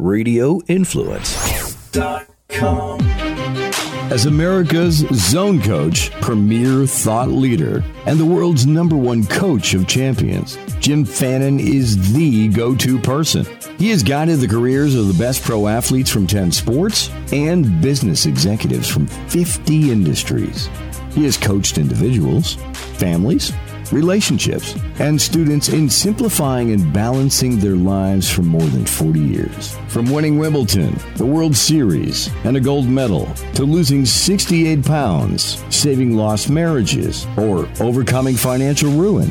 radioinfluence.com. As America's zone coach, premier thought leader, and the world's number one coach of champions, Jim Fannin is the go to person. He has guided the careers of the best pro athletes from 10 sports and business executives from 50 industries. He has coached individuals, families, relationships, and students in simplifying and balancing their lives for more than 40 years. From winning Wimbledon, the World Series, and a gold medal, to losing 68 pounds, saving lost marriages, or overcoming financial ruin.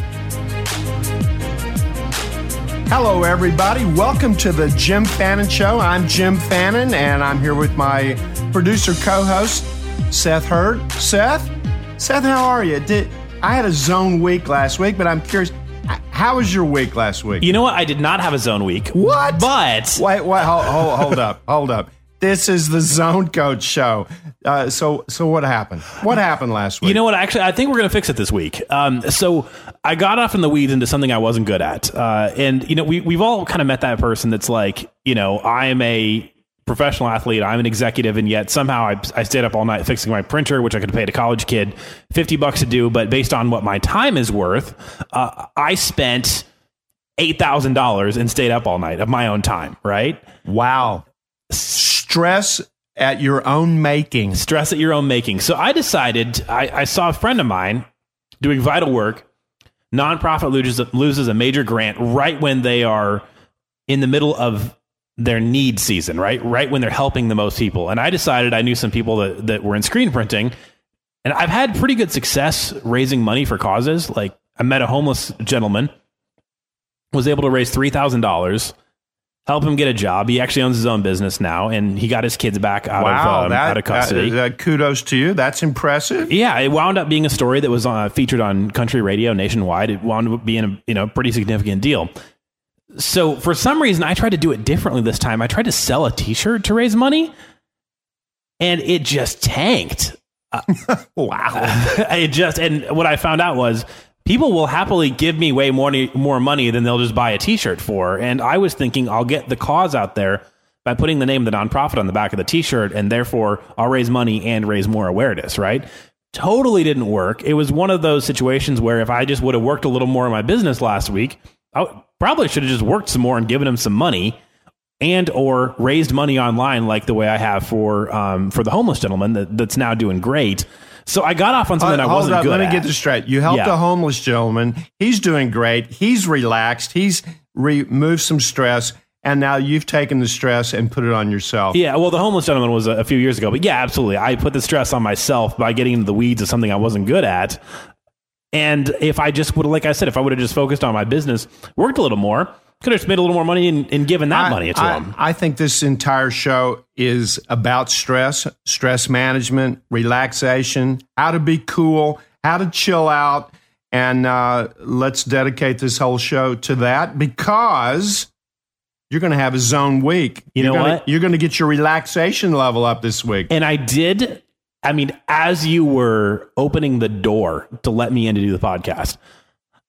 Hello, everybody. Welcome to the Jim Fannin Show. I'm Jim Fannin, and I'm here with my producer co-host Seth Hurd. Seth, Seth, how are you? Did I had a zone week last week, but I'm curious. How was your week last week? You know what? I did not have a zone week. What? But wait, wait, hold, hold, hold up, hold up. This is the Zone Coach Show. Uh, so, so what happened? What happened last week? You know what? Actually, I think we're going to fix it this week. Um, so, I got off in the weeds into something I wasn't good at, uh, and you know, we we've all kind of met that person that's like, you know, I am a professional athlete, I'm an executive, and yet somehow I, I stayed up all night fixing my printer, which I could pay a college kid fifty bucks to do, but based on what my time is worth, uh, I spent eight thousand dollars and stayed up all night of my own time. Right? Wow stress at your own making. Stress at your own making. So I decided, I, I saw a friend of mine doing vital work. Nonprofit loses, loses a major grant right when they are in the middle of their need season, right? Right when they're helping the most people. And I decided I knew some people that, that were in screen printing. And I've had pretty good success raising money for causes. Like I met a homeless gentleman, was able to raise $3,000 help him get a job. He actually owns his own business now, and he got his kids back out wow, of um, that, out of custody. That, kudos to you. That's impressive. Yeah, it wound up being a story that was uh, featured on country radio nationwide. It wound up being a you know pretty significant deal. So for some reason, I tried to do it differently this time. I tried to sell a T-shirt to raise money, and it just tanked. Uh, wow! it just and what I found out was people will happily give me way more more money than they'll just buy a T-shirt for. And I was thinking I'll get the cause out there by putting the name of the nonprofit on the back of the T-shirt, and therefore I'll raise money and raise more awareness. Right? Totally didn't work. It was one of those situations where if I just would have worked a little more in my business last week, I probably should have just worked some more and given him some money. And or raised money online like the way I have for um, for the homeless gentleman that, that's now doing great. So I got off on something uh, I wasn't up, good Let me at. get this straight. You helped yeah. a homeless gentleman. He's doing great. He's relaxed. He's removed some stress. And now you've taken the stress and put it on yourself. Yeah, well, the homeless gentleman was a, a few years ago, but yeah, absolutely. I put the stress on myself by getting into the weeds of something I wasn't good at. And if I just would, like I said, if I would have just focused on my business, worked a little more, could have made a little more money and, and given that I, money to I, them. I think this entire show is about stress, stress management, relaxation, how to be cool, how to chill out. And uh, let's dedicate this whole show to that because you're going to have a zone week. You you're know gonna, what? You're going to get your relaxation level up this week. And I did. I mean, as you were opening the door to let me in to do the podcast,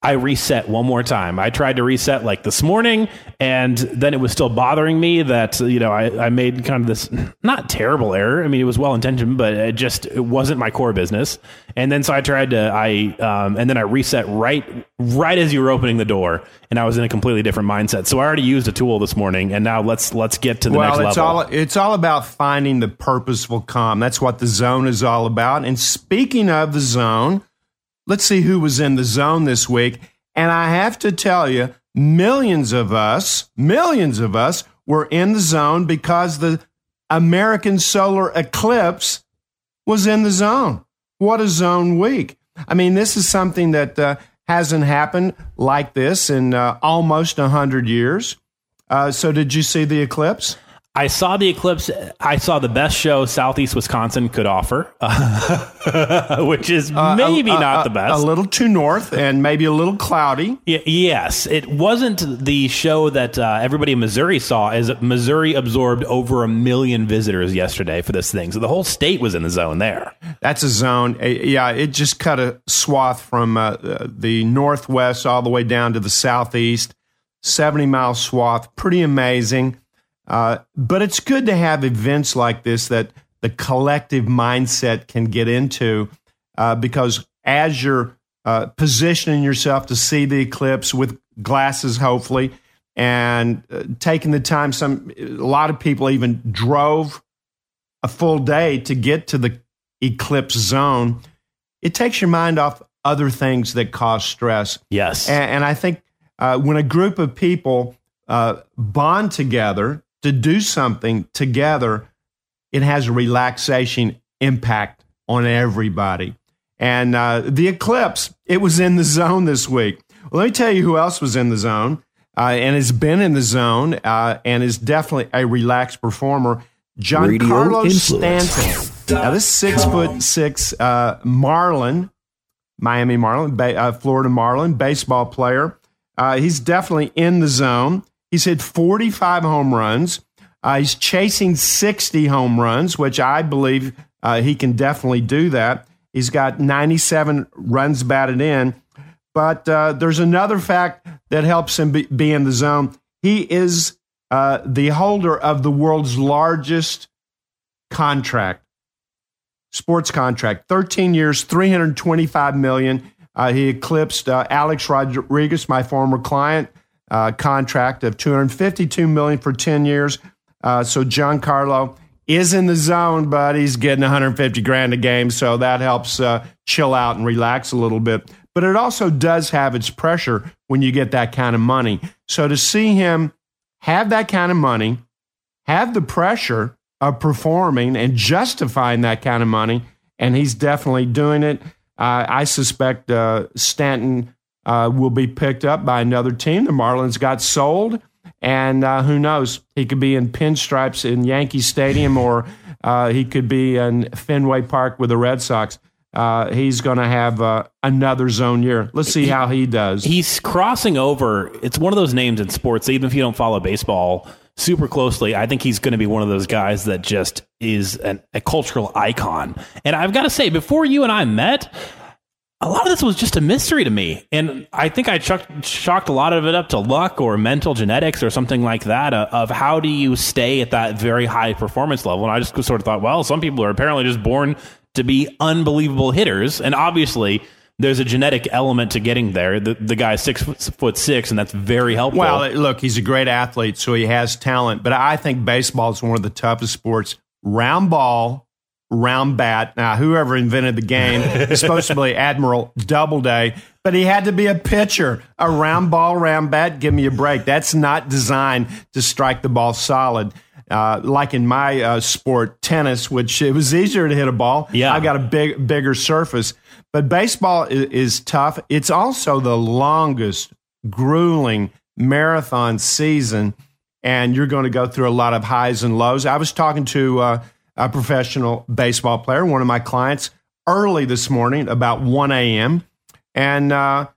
I reset one more time. I tried to reset like this morning, and then it was still bothering me that you know I, I made kind of this not terrible error. I mean, it was well intentioned, but it just it wasn't my core business. And then so I tried to I um, and then I reset right right as you were opening the door, and I was in a completely different mindset. So I already used a tool this morning, and now let's let's get to the well, next it's level. All, it's all about finding the purposeful calm. That's what the zone is all about. And speaking of the zone. Let's see who was in the zone this week. And I have to tell you, millions of us, millions of us were in the zone because the American solar eclipse was in the zone. What a zone week. I mean, this is something that uh, hasn't happened like this in uh, almost 100 years. Uh, so, did you see the eclipse? I saw the eclipse. I saw the best show Southeast Wisconsin could offer, which is maybe Uh, not uh, the best. A little too north and maybe a little cloudy. Y- yes, it wasn't the show that uh, everybody in Missouri saw. As Missouri absorbed over a million visitors yesterday for this thing, so the whole state was in the zone there. That's a zone. Uh, Yeah, it just cut a swath from uh, the northwest all the way down to the southeast. 70 mile swath. Pretty amazing. Uh, but it's good to have events like this that the collective mindset can get into uh, because as you're uh, positioning yourself to see the eclipse with glasses, hopefully, and uh, taking the time, some a lot of people even drove a full day to get to the eclipse zone. It takes your mind off other things that cause stress. Yes, And, and I think uh, when a group of people uh, bond together to do something together, it has a relaxation impact on everybody. And uh, the eclipse, it was in the zone this week. Well, let me tell you who else was in the zone uh, and has been in the zone uh, and is definitely a relaxed performer. Radio Carlos. Stanton. Now, this six foot six uh, Marlin, Miami Marlin, ba- uh, Florida Marlin, baseball player. Uh, he's definitely in the zone. He's hit 45 home runs. Uh, he's chasing 60 home runs, which I believe uh, he can definitely do that. He's got 97 runs batted in. But uh, there's another fact that helps him be, be in the zone. He is uh, the holder of the world's largest contract, sports contract, 13 years, 325 million. Uh, he eclipsed uh, Alex Rodriguez, my former client, uh, contract of 252 million for 10 years. Uh, so Giancarlo is in the zone, but he's getting 150 grand a game, so that helps uh, chill out and relax a little bit. But it also does have its pressure when you get that kind of money. So to see him have that kind of money, have the pressure of performing and justifying that kind of money, and he's definitely doing it. Uh, I suspect uh, Stanton uh, will be picked up by another team. The Marlins got sold, and uh, who knows? He could be in pinstripes in Yankee Stadium, or uh, he could be in Fenway Park with the Red Sox. Uh, he's going to have uh, another zone year. Let's see how he does. he's crossing over. It's one of those names in sports. Even if you don't follow baseball super closely, I think he's going to be one of those guys that just is an, a cultural icon. And I've got to say, before you and I met, a lot of this was just a mystery to me. And I think I chucked, chalked a lot of it up to luck or mental genetics or something like that uh, of how do you stay at that very high performance level. And I just sort of thought, well, some people are apparently just born to be unbelievable hitters. And obviously, there's a genetic element to getting there. The, the guy's six foot, foot six, and that's very helpful. Well, look, he's a great athlete, so he has talent. But I think baseball is one of the toughest sports. Round ball, round bat. Now, whoever invented the game is supposed to be Admiral Doubleday, but he had to be a pitcher. A round ball, round bat. Give me a break. That's not designed to strike the ball solid. Uh, like in my uh, sport, tennis, which it was easier to hit a ball. Yeah. I got a big, bigger surface. But baseball is, is tough. It's also the longest, grueling marathon season, and you're going to go through a lot of highs and lows. I was talking to uh, a professional baseball player, one of my clients, early this morning, about 1 a.m., and uh,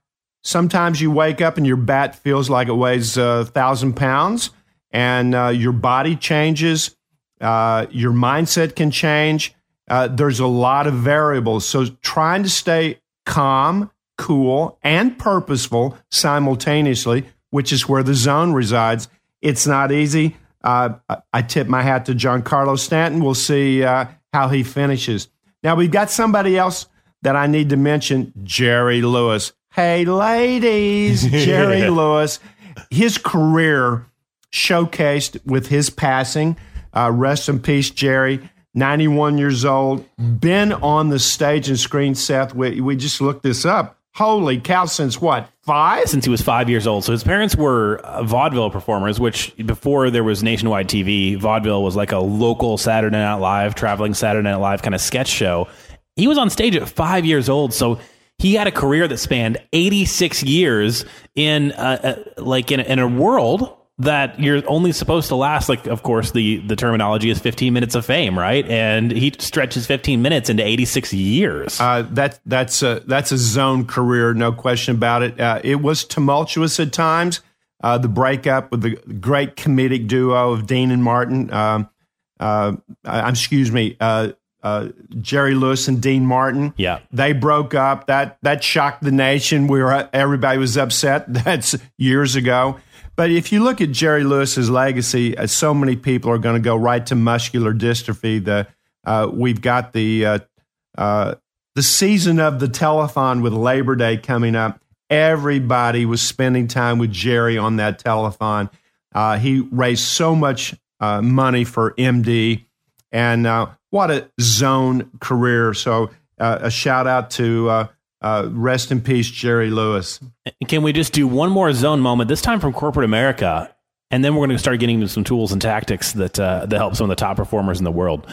sometimes you wake up and your bat feels like it weighs a thousand pounds, and uh, your body changes, uh, your mindset can change. Uh, there's a lot of variables. So trying to stay calm, cool, and purposeful simultaneously, which is where the zone resides, it's not easy. Uh, I- tip my hat to Giancarlo Stanton. We'll see uh, how he finishes. Now we've got somebody else that I need to mention, Jerry Lewis. Hey, ladies, Jerry Lewis. His career showcased with his passing. Uh, rest in peace, Jerry. 91 years old, been on the stage and screen, Seth. We, we just looked this up. Holy cow, since what, five? since he was five years old. So his parents were uh, vaudeville performers, which before there was nationwide TV, vaudeville was like a local Saturday Night Live, traveling Saturday Night Live kind of sketch show. He was on stage at five years old, so he had a career that spanned 86 years in uh, uh, like in, in a world that you're only supposed to last like of course the the terminology is 15 minutes of fame right? And he stretches 15 minutes into 86 years. Uh, that that's a that's a zone career no question about it. Uh, it was tumultuous at times. Uh, the breakup with the great comedic duo of Dean and Martin um, uh, uh, excuse me uh, Jerry Lewis and Dean Martin. Yeah, they broke up. That that shocked the nation. We were everybody was upset. That's years ago. But if you look at Jerry Lewis's legacy, uh, so many people are going to go right to muscular dystrophy. The uh, we've got the uh, uh, the season of the telethon with Labor Day coming up. Everybody was spending time with Jerry on that telethon. Uh, he raised so much uh, money for MD, and what a zone career. So a shout out to uh, rest in peace, Jerry Lewis. Can we just do one more zone moment, this time from corporate America? And then we're going to start getting into some tools and tactics that, uh, that help some of the top performers in the world.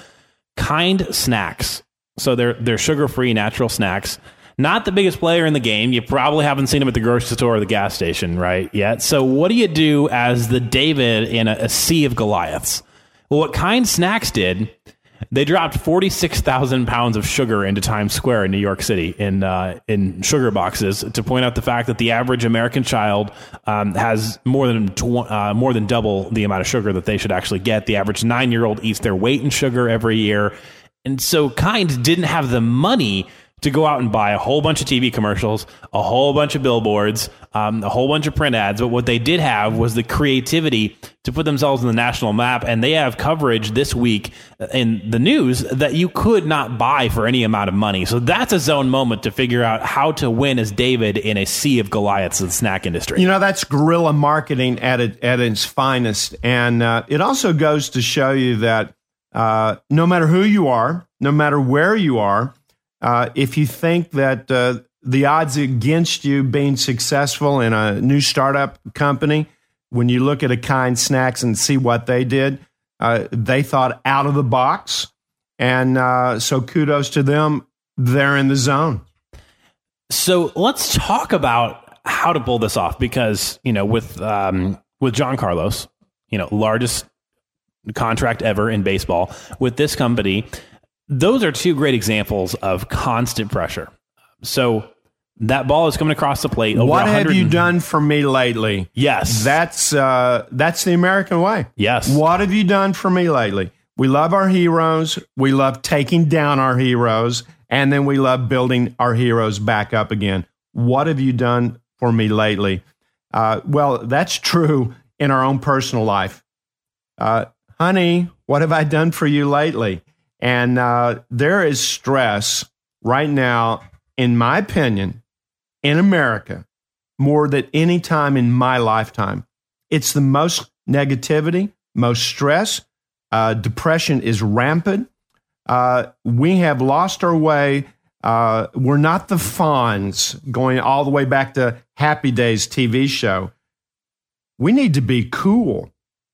Kind snacks. So they're, they're sugar free, natural snacks. Not the biggest player in the game. You probably haven't seen them at the grocery store or the gas station, right? Yet. So, what do you do as the David in a, a sea of Goliaths? Well, what Kind Snacks did they dropped 46,000 pounds of sugar into Times Square in New York City in uh, in sugar boxes to point out the fact that the average American child um, has more than tw- uh, more than double the amount of sugar that they should actually get. The average nine year old eats their weight in sugar every year, and so Kind didn't have the money to go out and buy a whole bunch of TV commercials, a whole bunch of billboards, um, a whole bunch of print ads. But what they did have was the creativity to put themselves in the national map. And they have coverage this week in the news that you could not buy for any amount of money. So that's a zone moment to figure out how to win as David in a sea of Goliaths in the snack industry. You know, that's guerrilla marketing at, it, at its finest. And uh, it also goes to show you that uh, no matter who you are, no matter where you are, uh, if you think that uh, the odds against you being successful in a new startup company, when you look at a kind snacks and see what they did, uh, they thought out of the box. And uh, so kudos to them. They're in the zone. So let's talk about how to pull this off because, you know, with, um, with Giancarlo, you know, largest contract ever in baseball with this company those are two great examples of constant pressure. So that ball is coming across the plate. what have you done for me lately? Yes, that's uh, that's the American way. Yes. What have you done for me lately? We love our heroes. We love taking down our heroes, and then we love building our heroes back up again. What have you done for me lately? Uh, well, that's true in our own personal life. Uh, honey, what have I done for you lately? And uh, there is stress right now, in my opinion, in America more than any time in my lifetime. It's the most negativity, most stress. Uh, depression is rampant. Uh, we have lost our way. Uh, we're not the Fonz going all the way back to Happy Days TV show. We need to be cool.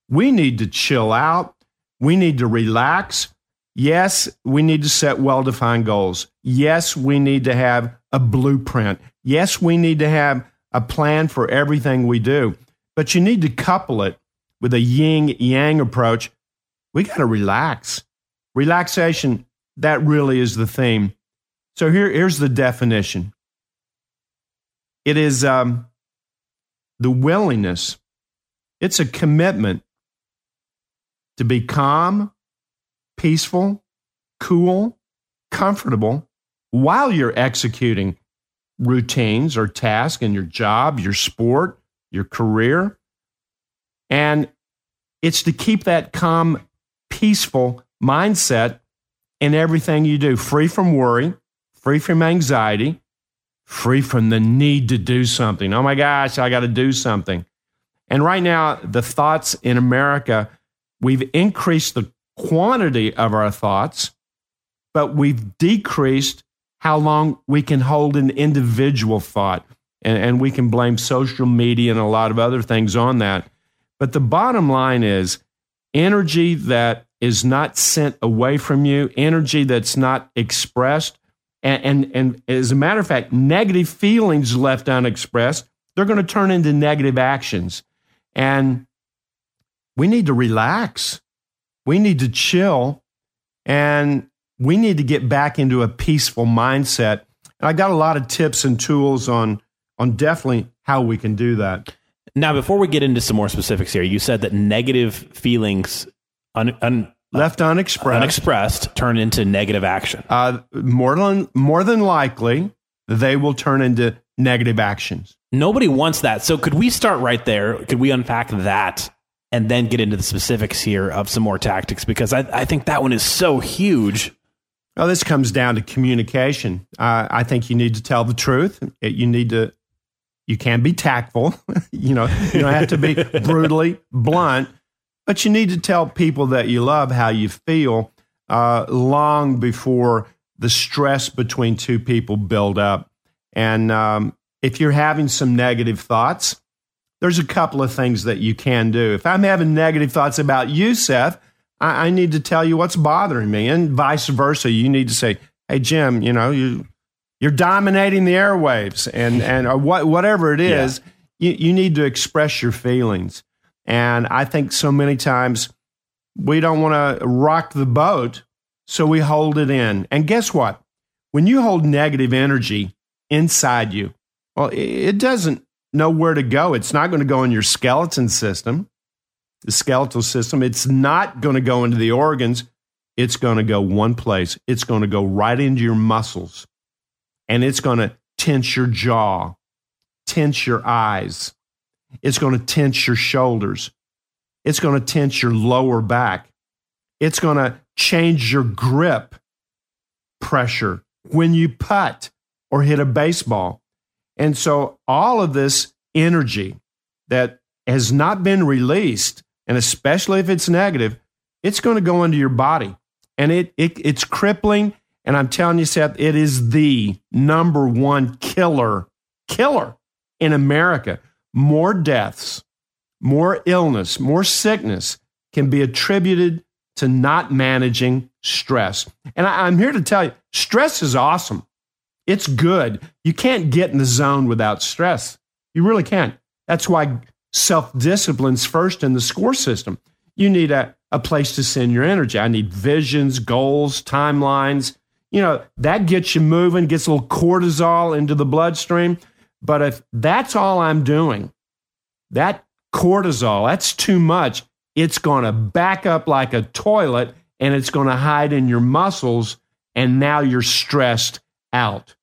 We need to chill out. We need to relax. Yes, we need to set well defined goals. Yes, we need to have a blueprint. Yes, we need to have a plan for everything we do. But you need to couple it with a yin yang approach. We got to relax. Relaxation, that really is the theme. So here, here's the definition it is um, the willingness, it's a commitment to be calm, peaceful, cool, comfortable while you're executing routines or tasks in your job, your sport, your career. And it's to keep that calm, peaceful mindset in everything you do, free from worry, free from anxiety, free from the need to do something. Oh my gosh, I got to do something. And right now, the thoughts in America, we've increased the quantity of our thoughts, but we've decreased how long we can hold an individual thought. And, and we can blame social media and a lot of other things on that. But the bottom line is energy that is not sent away from you, energy that's not expressed. And, and, and as a matter of fact, negative feelings left unexpressed, they're going to turn into negative actions. And we need to relax. We need to chill and we need to get back into a peaceful mindset. And I got a lot of tips and tools on on definitely how we can do that. Now, before we get into some more specifics here, you said that negative feelings un, un, left unexpressed, unexpressed turn into negative action. Uh, more than more than likely, they will turn into negative actions. Nobody wants that. So, could we start right there? Could we unpack that and then get into the specifics here of some more tactics? Because I, I think that one is so huge. Well, this comes down to communication. Uh, I think you need to tell the truth. You need to you can be tactful. you know, you don't have to be brutally blunt, but you need to tell people that you love how you feel uh, long before the stress between two people build up. And um, if you're having some negative thoughts, there's a couple of things that you can do. If I'm having negative thoughts about you, Seth, I, I need to tell you what's bothering me, and vice versa. You need to say, "Hey, Jim, you know you you're dominating the airwaves and and or what whatever it is yeah. you, you need to express your feelings and i think so many times we don't want to rock the boat so we hold it in and guess what when you hold negative energy inside you well it doesn't know where to go it's not going to go in your skeleton system the skeletal system it's not going to go into the organs it's going to go one place it's going to go right into your muscles and it's going to tense your jaw, tense your eyes. It's going to tense your shoulders. It's going to tense your lower back. It's going to change your grip pressure when you putt or hit a baseball. And so all of this energy that has not been released, and especially if it's negative, it's going to go into your body. And it, it it's crippling and I'm telling you, Seth, it is the number one killer, killer in America. More deaths, more illness, more sickness can be attributed to not managing stress. And I, am here to tell you, stress is awesome. It's good. You can't get in the zone without stress. You really can't. That's why self discipline's first in the score system. You need a, a place to send your energy. I need visions, goals, timelines, you know, that gets you moving, gets a little cortisol into the bloodstream. But if that's all I'm doing, that cortisol, that's too much, it's going to back up like a toilet and it's going to hide in your muscles. And now you're stressed out.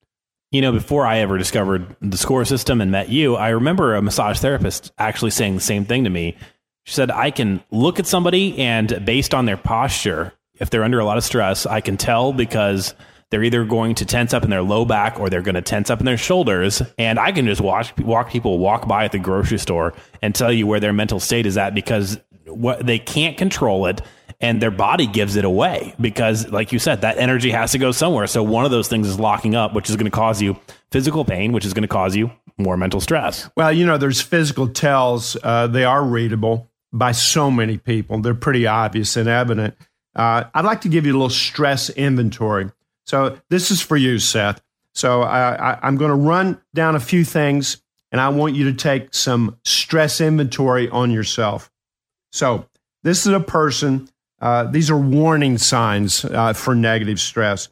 You know, before I ever discovered the score system and met you, I remember a massage therapist actually saying the same thing to me. She said, I can look at somebody and based on their posture, if they're under a lot of stress, I can tell because they're either going to tense up in their low back or they're going to tense up in their shoulders. And I can just watch walk people walk by at the grocery store and tell you where their mental state is at because what they can't control it and their body gives it away because like you said that energy has to go somewhere so one of those things is locking up which is going to cause you physical pain which is going to cause you more mental stress well you know there's physical tells uh, they are readable by so many people they're pretty obvious and evident uh, I'd like to give you a little stress inventory. So this is for you, Seth. So I, I, am going to run down a few things, and I want you to take some stress inventory on yourself. So this is a person. Uh, these are warning signs uh, for negative stress.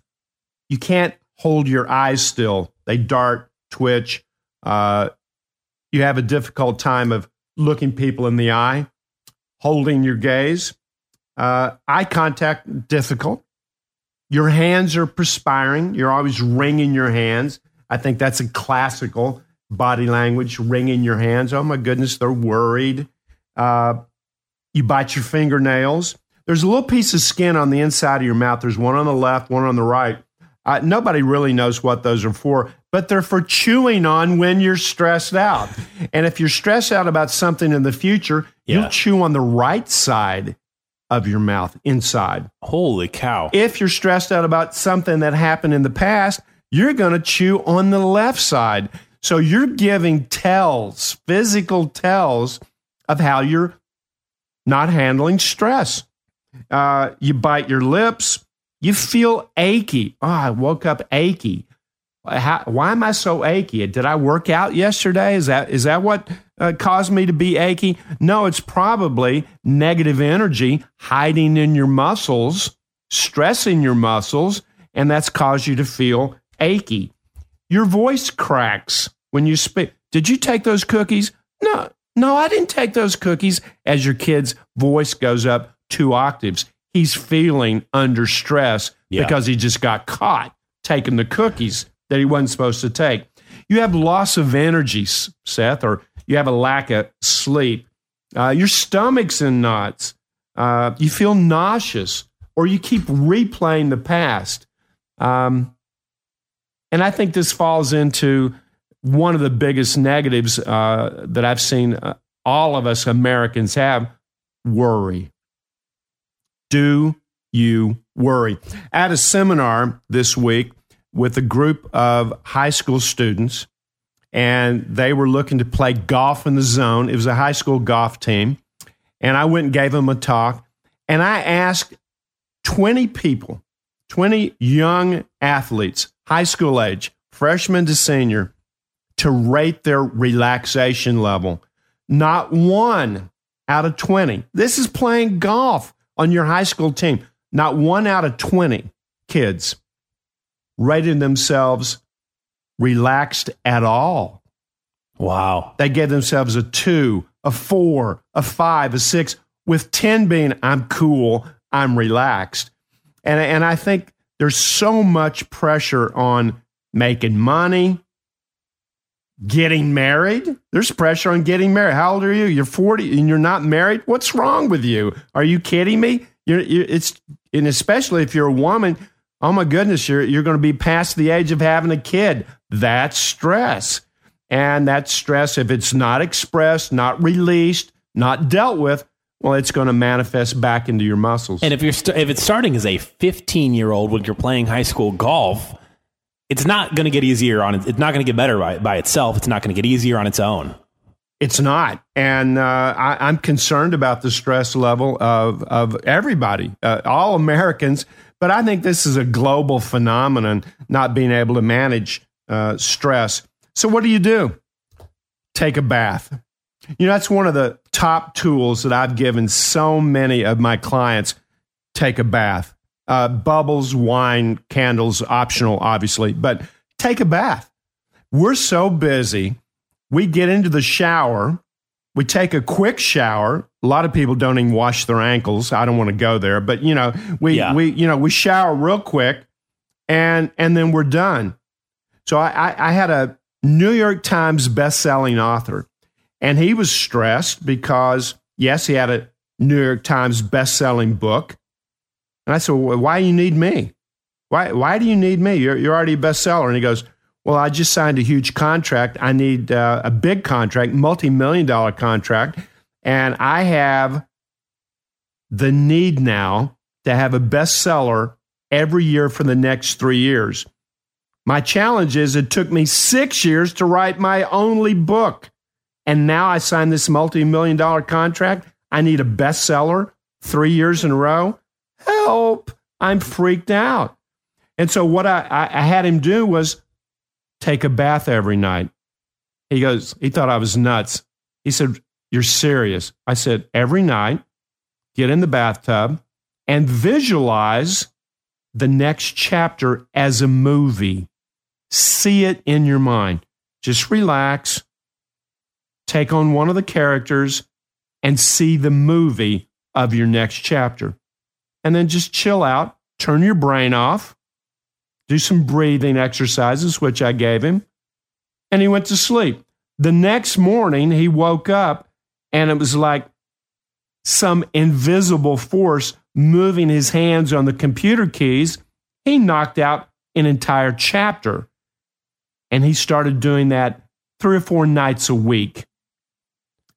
You can't hold your eyes still; they dart, twitch. Uh, you have a difficult time of looking people in the eye, holding your gaze. Uh, eye contact, difficult. Your hands are perspiring. You're always wringing your hands. I think that's a classical body language, wringing your hands. Oh my goodness, they're worried. Uh, you bite your fingernails. There's a little piece of skin on the inside of your mouth. There's one on the left, one on the right. Uh, nobody really knows what those are for, but they're for chewing on when you're stressed out. And if you're stressed out about something in the future, yeah. you'll chew on the right side of your mouth inside. Holy cow. If you're stressed out about something that happened in the past, you're going to chew on the left side. So you're giving tells, physical tells of how you're not handling stress. Uh, you bite your lips. You feel achy. Oh, I woke up achy. How, why am I so achy? Did I work out yesterday? Is that is that what uh, caused me to be achy? No, it's probably negative energy hiding in your muscles, stressing your muscles, and that's caused you to feel achy. Your voice cracks when you speak. Did you take those cookies? No, no, I didn't take those cookies. As your kid's voice goes up two octaves, he's feeling under stress Yeah. because he just got caught taking the cookies that he wasn't supposed to take. You have loss of energy, Seth, or you have a lack of sleep. Uh, your stomach's in knots. Uh, you feel nauseous, or you keep replaying the past. Um, and I think this falls into one of the biggest negatives uh, that I've seen uh, all of us Americans have worry. Do you worry? At a seminar this week with a group of high school students, and they were looking to play golf in the zone. It was a high school golf team. And I went and gave them a talk, and I asked 20 people, 20 young athletes, high school age, freshman to senior, to rate their relaxation level. Not one out of 20. This is playing golf on your high school team. Not one out of 20 kids rated themselves relaxed at all. Wow. They gave themselves a two, a four, a five, a six, with 10 being, I'm cool, I'm relaxed. And, and I think there's so much pressure on making money, getting married. There's pressure on getting married. How old are you? You're 40 and you're not married? What's wrong with you? Are you kidding me? You're, you're, it's, and especially if you're a woman, oh my goodness, you're, you're going to be past the age of having a kid. That's stress. And that stress, if it's not expressed, not released, not dealt with, well, it's going to manifest back into your muscles. And if you're st- if it's starting as a 15 year old when you're playing high school golf, it's not going to get easier on it. It's not going to get better by, by itself. It's not going to get easier on its own. It's not, and uh, I, I'm concerned about the stress level of of everybody, uh, all Americans. But I think this is a global phenomenon, not being able to manage uh, stress. So, what do you do? Take a bath. You know, that's one of the top tools that I've given so many of my clients. Take a bath. Uh, bubbles, wine, candles, optional, obviously, but take a bath. We're so busy we get into the shower. We take a quick shower. A lot of people don't even wash their ankles. I don't want to go there. But you know we Yeah. we you know we shower real quick and and then we're done. So i i, I had a new york times best-selling author and he was stressed because yes he had a new york times best-selling book and i said well, why do you need me why why do you need me you're, you're already a bestseller and he goes well, I just signed a huge contract. I need uh, a big contract, multi million dollar contract. And I have the need now to have a bestseller every year for the next three years. My challenge is it took me six years to write my only book. And now I signed this multi million dollar contract. I need a bestseller three years in a row. Help! I'm freaked out. And so what I, I, I had him do was take a bath every night. He goes, he thought I was nuts. He said, You're serious. I said, Every night, get in the bathtub and visualize the next chapter as a movie. See it in your mind. Just relax, take on one of the characters, and see the movie of your next chapter. And then just chill out, turn your brain off, do some breathing exercises, which I gave him, and he went to sleep. The next morning, he woke up, and it was like some invisible force moving his hands on the computer keys. He knocked out an entire chapter. And he started doing that three or four nights a week.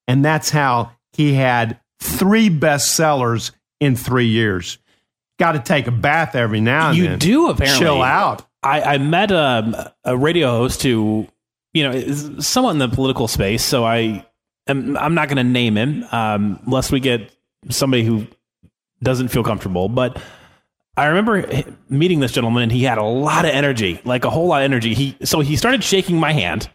And that's how he had three bestsellers in three years. Got to take a bath every now and You then. do apparently Chill out. I, I met a, a radio host who, you know, is somewhat in the political space. So I am, I'm not going to name him um, lest we get somebody who doesn't feel comfortable. But I remember meeting this gentleman and he had a lot of energy, like a whole lot of energy. He so he started shaking my hand.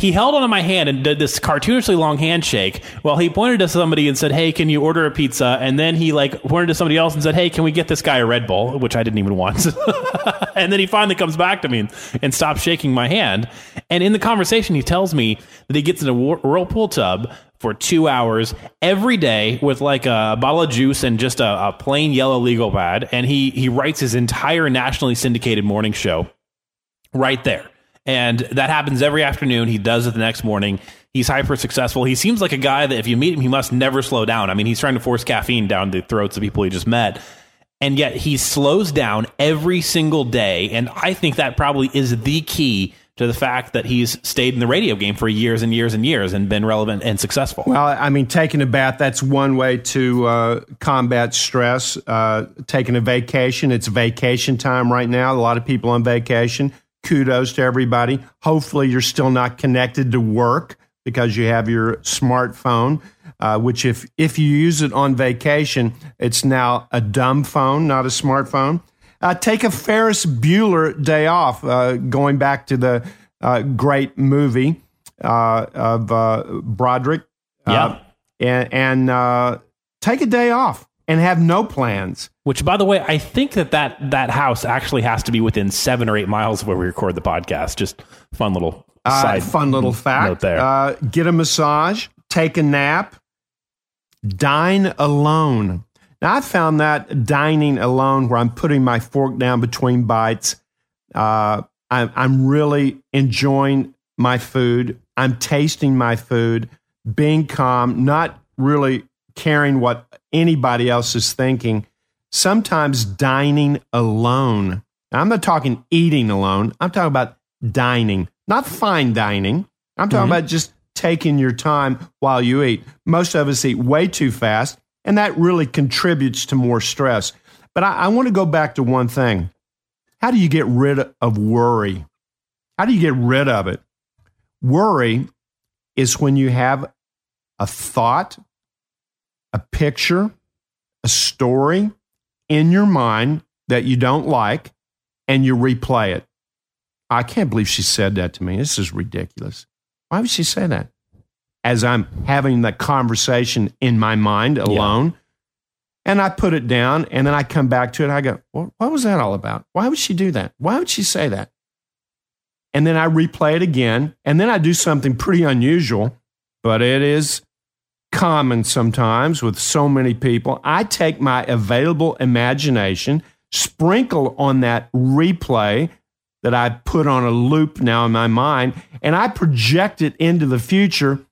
He held onto my hand and did this cartoonishly long handshake while he pointed to somebody and said, "Hey, can you order a pizza?" And then he like pointed to somebody else and said, "Hey, can we get this guy a Red Bull?" Which I didn't even want. and then he finally comes back to me and, stops shaking my hand. And in the conversation, he tells me that he gets in a whirlpool tub for two hours every day with like a bottle of juice and just a, a, plain yellow legal pad. And he, he writes his entire nationally syndicated morning show right there. And that happens every afternoon. He does it the next morning. He's hyper successful. He seems like a guy that if you meet him, he must never slow down. I mean, he's trying to force caffeine down the throats of people he just met. And yet he slows down every single day. And I think that probably is the key to the fact that he's stayed in the radio game for years and years and years and been relevant and successful. Well, I mean, taking a bath, that's one way to uh, combat stress. Uh, taking a vacation, it's vacation time right now. A lot of people on vacation. Kudos to everybody. Hopefully, you're still not connected to work because you have your smartphone. Uh, which, if if you use it on vacation, it's now a dumb phone, not a smartphone. Uh, take a Ferris Bueller day off, uh, going back to the uh, great movie uh, of uh, Broderick. Uh, yeah. and, and take a day off and have no plans. Which, by the way, I think that, that that house actually has to be within seven or eight miles of where we record the podcast. Just fun little side fun little fact there. get a massage, take a nap, dine alone. Now, I found that dining alone, where I'm putting my fork down between bites, uh, I'm, I'm really enjoying my food. I'm tasting my food, being calm, not really caring what anybody else is thinking. Sometimes dining alone. Now, I'm not talking eating alone. I'm talking about dining, not fine dining. I'm talking mm-hmm. about just taking your time while you eat. Most of us eat way too fast and that really contributes to more stress. But I, I want to go back to one thing. How do you get rid of worry? How do you get rid of it? Worry is when you have a thought, a picture, a story in your mind that you don't like, and you replay it. I can't believe she said that to me. This is ridiculous. Why would she say that? as I'm having the conversation in my mind alone. Yeah. And I put it down and then I come back to it. I go, well, what was that all about? Why would she do that? Why would she say that? And then I replay it again. And then I do something pretty unusual, but it is common sometimes with so many people. I take my available imagination, sprinkle on that replay that I put on a loop now in my mind, and I project it into the future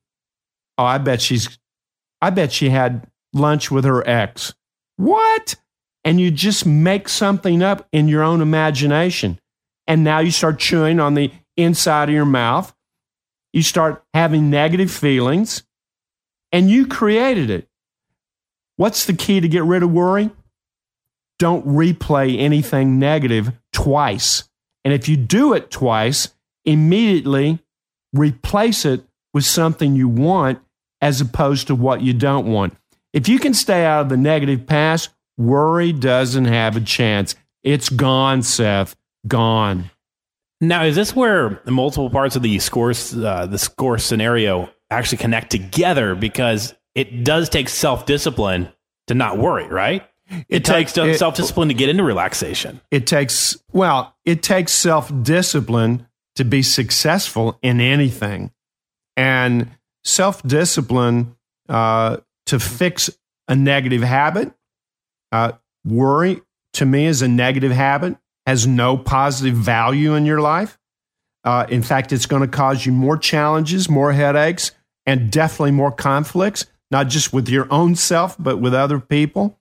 Oh, I bet she's, I bet she had lunch with her ex. What? And you just make something up in your own imagination. And now you start chewing on the inside of your mouth. You start having negative feelings, and you created it. What's the key to get rid of worry? Don't replay anything negative twice. And if you do it twice, immediately replace it with something you want as opposed to what you don't want. If you can stay out of the negative past, worry doesn't have a chance. It's gone, Seth. Gone. Now, is this where the multiple parts of the score, uh, the score scenario actually connect together? Because it does take self discipline to not worry, right? It, it takes self discipline to get into relaxation. It takes, well, it takes self discipline to be successful in anything. And self discipline uh, to fix a negative habit. Uh, worry, to me, is a negative habit, has no positive value in your life. Uh, in fact, it's going to cause you more challenges, more headaches, and definitely more conflicts, not just with your own self, but with other people.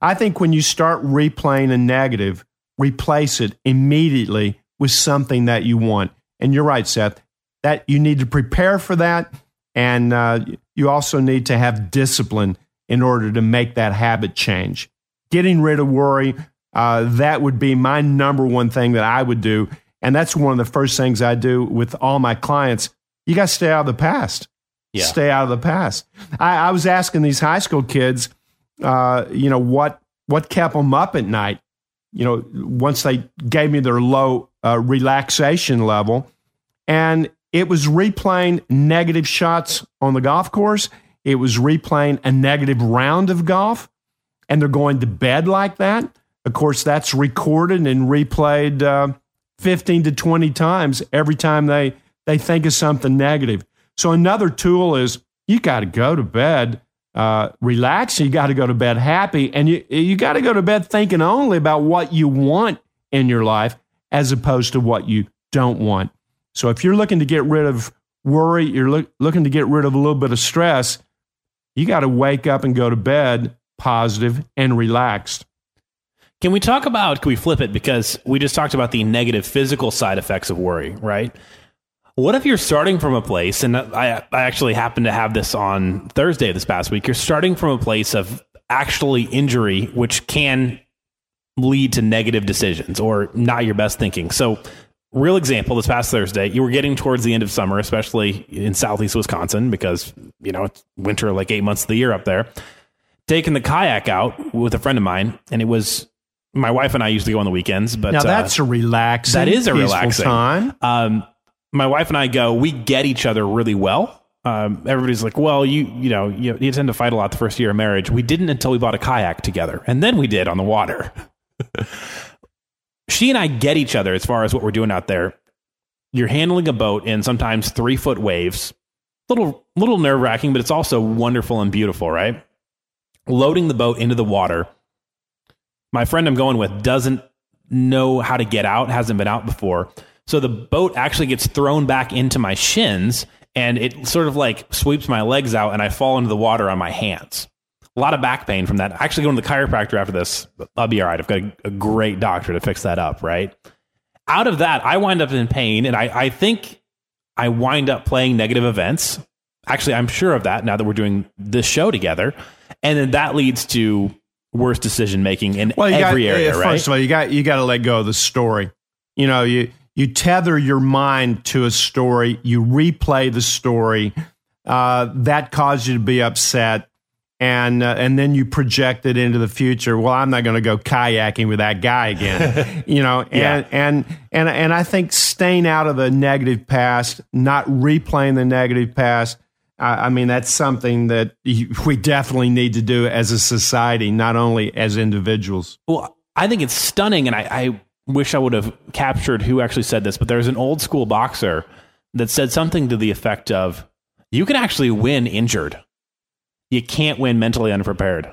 I think when you start replaying a negative, replace it immediately with something that you want. And you're right, Seth, that you need to prepare for that and uh, you also need to have discipline in order to make that habit change. Getting rid of worry, uh, that would be my number one thing that I would do. And that's one of the first things I do with all my clients. You got to stay out of the past. Yeah. Stay out of the past. I, I was asking these high school kids, uh, you know, what what kept them up at night, you know, once they gave me their low uh, relaxation level, and it was replaying negative shots on the golf course. It was replaying a negative round of golf, and they're going to bed like that. Of course, that's recorded and replayed uh, 15 to 20 times every time they, they think of something negative. So, another tool is you got to go to bed uh, relaxed. You got to go to bed happy, and you, you got to go to bed thinking only about what you want in your life as opposed to what you don't want. So, if you're looking to get rid of worry, you're look, looking to get rid of a little bit of stress, you got to wake up and go to bed positive and relaxed. Can we talk about, can we flip it? Because we just talked about the negative physical side effects of worry, right? What if you're starting from a place, and I, I actually happened to have this on Thursday this past week, you're starting from a place of actually injury, which can lead to negative decisions or not your best thinking. So, real example this past Thursday, you were getting towards the end of summer, especially in southeast Wisconsin, because, you know, it's winter like eight months of the year up there. Taking the kayak out with a friend of mine, and it was my wife and I used to go on the weekends, but now that's uh, a relaxing. That is a relaxing time. Um, my wife and I go. We get each other really well. Um, everybody's like, "Well, you you know you, you tend to fight a lot the first year of marriage." We didn't until we bought a kayak together, and then we did on the water. she and I get each other as far as what we're doing out there. You're handling a boat in sometimes three foot waves, little little nerve wracking, but it's also wonderful and beautiful, right? Loading the boat into the water my friend I'm going with doesn't know how to get out, hasn't been out before. So the boat actually gets thrown back into my shins and it sort of like sweeps my legs out and I fall into the water on my hands. A lot of back pain from that. Actually, going to the chiropractor after this, I'll be all right. I've got a, a great doctor to fix that up, right? Out of that, I wind up in pain and I, I think I wind up playing negative events. Actually, I'm sure of that now that we're doing this show together. And then that leads to worse decision making in well, every got, area. First right? of all, you got you got to let go of the story. You know, you you tether your mind to a story, you replay the story. Uh, that caused you to be upset, and uh, and then you project it into the future. Well, I'm not going to go kayaking with that guy again. you know, and, yeah. and and and I think staying out of the negative past, not replaying the negative past, I, mean, that's something that we definitely need to do as a society, not only as individuals. Well, I think it's stunning, and I, I wish I would have captured who actually said this, but there's an old school boxer that said something to the effect of, "You can actually win injured. You can't win mentally unprepared."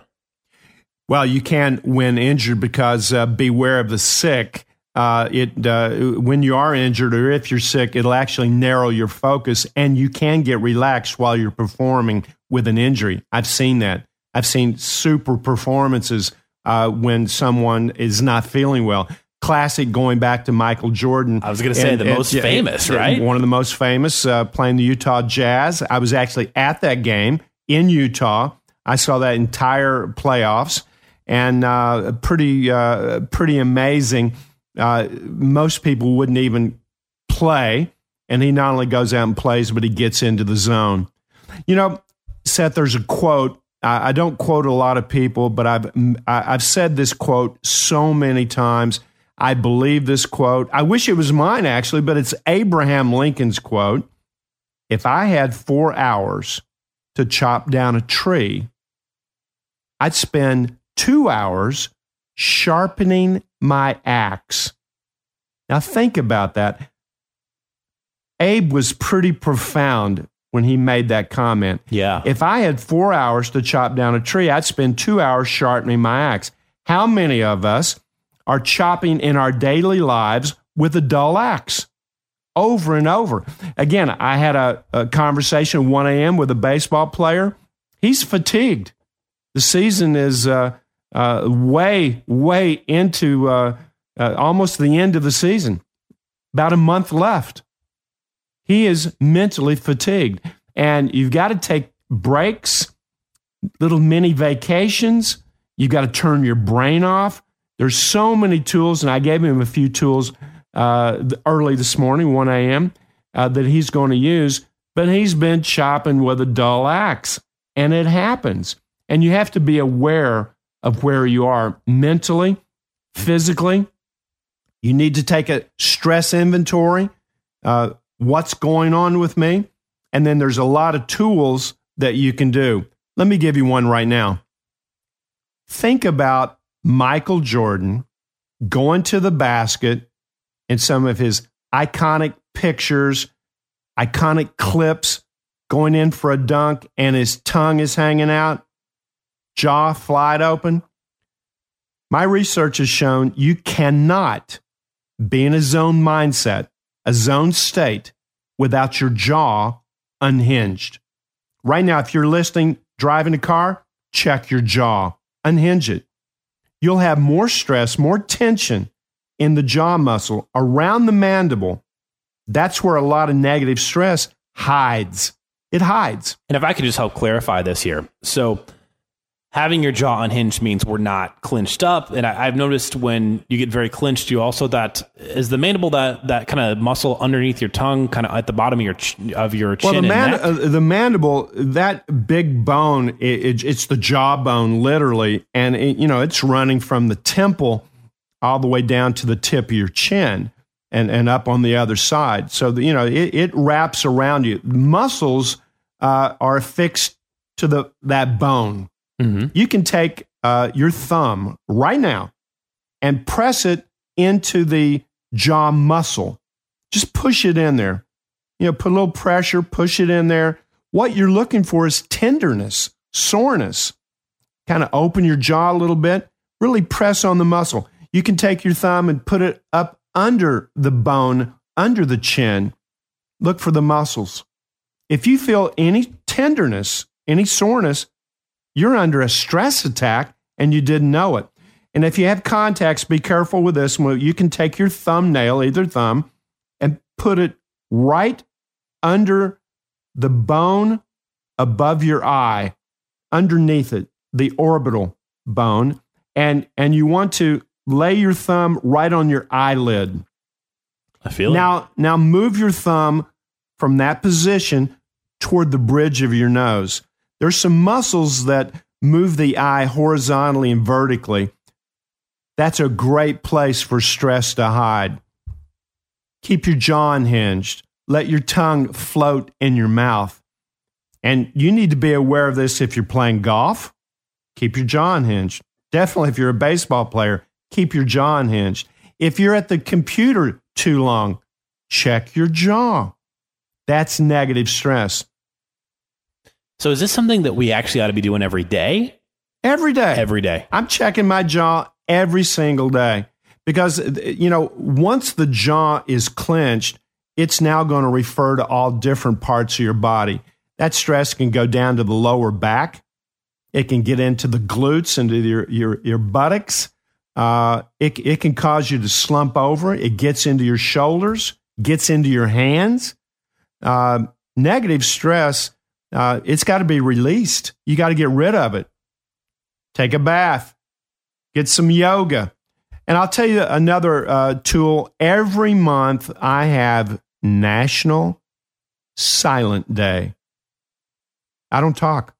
Well, you can win injured because uh, beware of the sick uh, it uh, when you are injured or if you're sick, it'll actually narrow your focus, and you can get relaxed while you're performing with an injury. I've seen that. I've seen super performances uh, when someone is not feeling well. Classic going back to Michael Jordan. I was going to say and, the and, most famous, right? One of the most famous, uh, playing the Utah Jazz. I was actually at that game in Utah. I saw that entire playoffs, and uh, pretty uh, pretty amazing uh, most people wouldn't even play. And he not only goes out and plays, but he gets into the zone. You know, Seth, there's a quote. I, I don't quote a lot of people, but I've I've said this quote so many times. I believe this quote. I wish it was mine actually, but it's Abraham Lincoln's quote. If I had four hours to chop down a tree, I'd spend two hours sharpening my axe. Now, think about that. Abe was pretty profound when he made that comment. Yeah. If I had four hours to chop down a tree, I'd spend two hours sharpening my axe. How many of us are chopping in our daily lives with a dull axe? Over and over. Again, I had a, a conversation 1 a.m. with a baseball player. He's fatigued. The season is uh, uh, way, way into uh, uh, almost the end of the season, about a month left. He is mentally fatigued, and you've got to take breaks, little mini vacations. You've got to turn your brain off. There's so many tools, and I gave him a few tools uh, early this morning, 1 a.m., uh, that he's going to use, but he's been chopping with a dull axe, and it happens. And you have to be aware of where you are mentally physically. You need to take a stress inventory. Uh, what's going on with me? And then there's a lot of tools that you can do. Let me give you one right now. Think about Michael Jordan going to the basket in some of his iconic pictures, iconic clips, going in for a dunk, and his tongue is hanging out, jaw flied open. My research has shown you cannot be in a zone mindset, a zone state, without your jaw unhinged. Right now, if you're listening, driving a car, check your jaw, unhinge it. You'll have more stress, more tension in the jaw muscle around the mandible. That's where a lot of negative stress hides. It hides. And if I could just help clarify this here. So, having your jaw unhinged means we're not clinched up. And I, have noticed when you get very clinched, you also that is the mandible that that kind of muscle underneath your tongue, kind of at the bottom of your ch- of your chin. Well, the, man- uh, the mandible, that big bone, it, it, it's the jawbone, literally, and it, you know it's running from the temple all the way down to the tip of your chin. And, and up on the other side. So, the, you know, it, it wraps around you. Muscles uh, are affixed to the, that bone Mm-hmm. You can take uh, your thumb right now and press it into the jaw muscle. Just push it in there. You know, put a little pressure, push it in there. What you're looking for is tenderness, soreness. Kind of open your jaw a little bit, really press on the muscle. You can take your thumb and put it up under the bone, under the chin. Look for the muscles. If you feel any tenderness, any soreness, you're under a stress attack and you didn't know it. And if you have contacts, be careful with this. You can take your thumbnail, either thumb, and put it right under the bone above your eye, underneath it, the orbital bone. And, and you want to lay your thumb right on your eyelid. I feel now, it. Now move your thumb from that position toward the bridge of your nose. There's some muscles that move the eye horizontally and vertically. That's a great place for stress to hide. Keep your jaw unhinged. Let your tongue float in your mouth. And you need to be aware of this if you're playing golf. Keep your jaw unhinged. Definitely, if you're a baseball player, keep your jaw unhinged. If you're at the computer too long, check your jaw. That's negative stress. So is this something that we actually ought to be doing every day? Every day. Every day. I'm checking my jaw every single day because, you know, once the jaw is clenched, it's now going to refer to all different parts of your body. That stress can go down to the lower back. It can get into the glutes, into your, your, your buttocks. Uh, it, it can cause you to slump over. It gets into your shoulders, gets into your hands. Uh, negative stress uh, it's got to be released. You got to get rid of it. Take a bath, get some yoga. And I'll tell you another uh, tool. Every month, I have National Silent Day. I don't talk.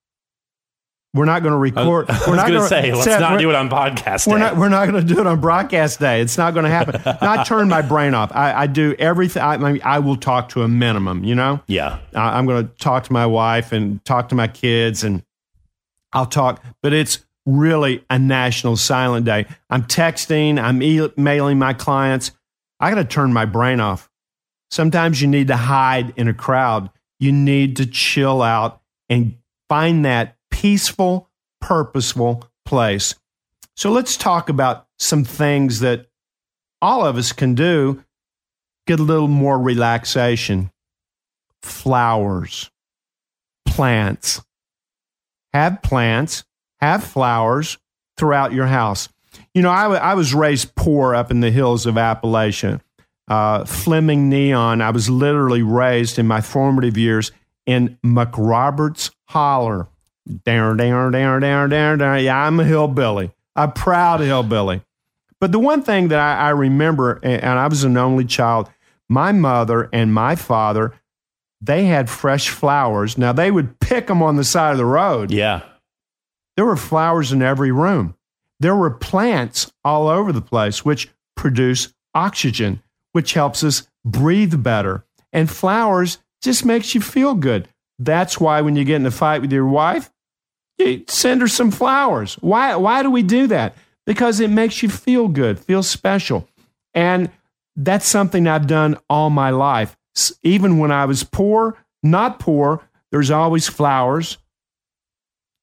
We're not going to record. I was, we're not going to say, let's not do it on podcast. We're day. not. We're not going to do it on broadcast day. It's not going to happen. I turn my brain off. I, I do everything. I, I, mean, I will talk to a minimum. You know. Yeah. I, I'm going to talk to my wife and talk to my kids, and I'll talk. But it's really a national silent day. I'm texting. I'm emailing my clients. I got to turn my brain off. Sometimes you need to hide in a crowd. You need to chill out and find that peaceful, purposeful place. So let's talk about some things that all of us can do. Get a little more relaxation. Flowers, plants. Have plants, have flowers throughout your house. You know, I, w- I was raised poor up in the hills of Appalachia. Uh, Fleming Neon, I was literally raised in my formative years in McRoberts Holler down, down, down, down, down, down. Yeah, I'm a hillbilly, a proud hillbilly. But the one thing that I, I remember, and I was an only child, my mother and my father, they had fresh flowers. Now they would pick them on the side of the road. Yeah. There were flowers in every room. there were plants all over the place which produce oxygen, which helps us breathe better. And flowers just makes you feel good. That's why when you get in a fight with your wife, send her some flowers. Why, why do we do that? Because it makes you feel good, feel special. And that's something I've done all my life. Even when I was poor, not poor, there's always flowers.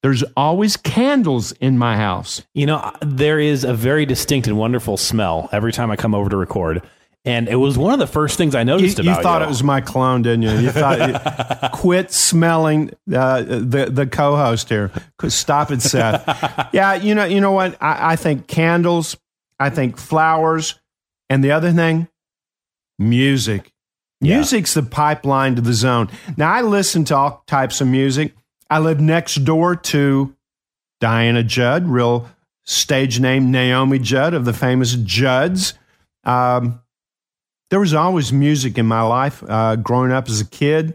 There's always candles in my house. You know, uh, there is a very distinct and wonderful smell every time I come over to record. And it was one of the first things I noticed you, about you. thought you. it was my clone, didn't you? You thought, quit smelling uh, the the co-host here. Stop it, Seth. yeah, you know, you know what? I, I think candles. I think flowers, and the other thing, music. Yeah. Music's the pipeline to the zone. Now, I listen to all types of music. I live next door to Diana Judd, real stage name Naomi Judd of the famous Judds. Um, there was always music in my life uh, growing up as a kid.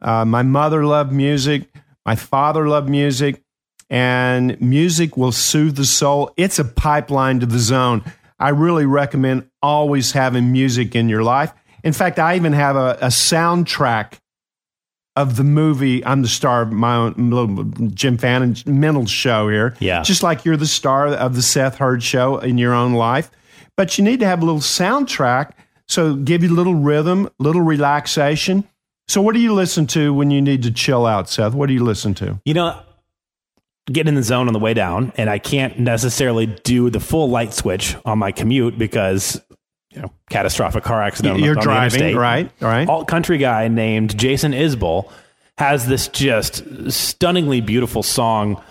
Uh, my mother loved music. My father loved music. And music will soothe the soul. It's a pipeline to the zone. I really recommend always having music in your life. In fact, I even have a, a soundtrack of the movie. I'm the star of my own little Jim Fannin mental show here. Yeah. Just like you're the star of the Seth Hurd show in your own life. But you need to have a little soundtrack so give you a little rhythm, little relaxation. So what do you listen to when you need to chill out, Seth? What do you listen to? You know, get in the zone on the way down, and I can't necessarily do the full light switch on my commute because you know, catastrophic car accident. You're on driving, right? Right. Alt country guy named Jason Isbell has this just stunningly beautiful song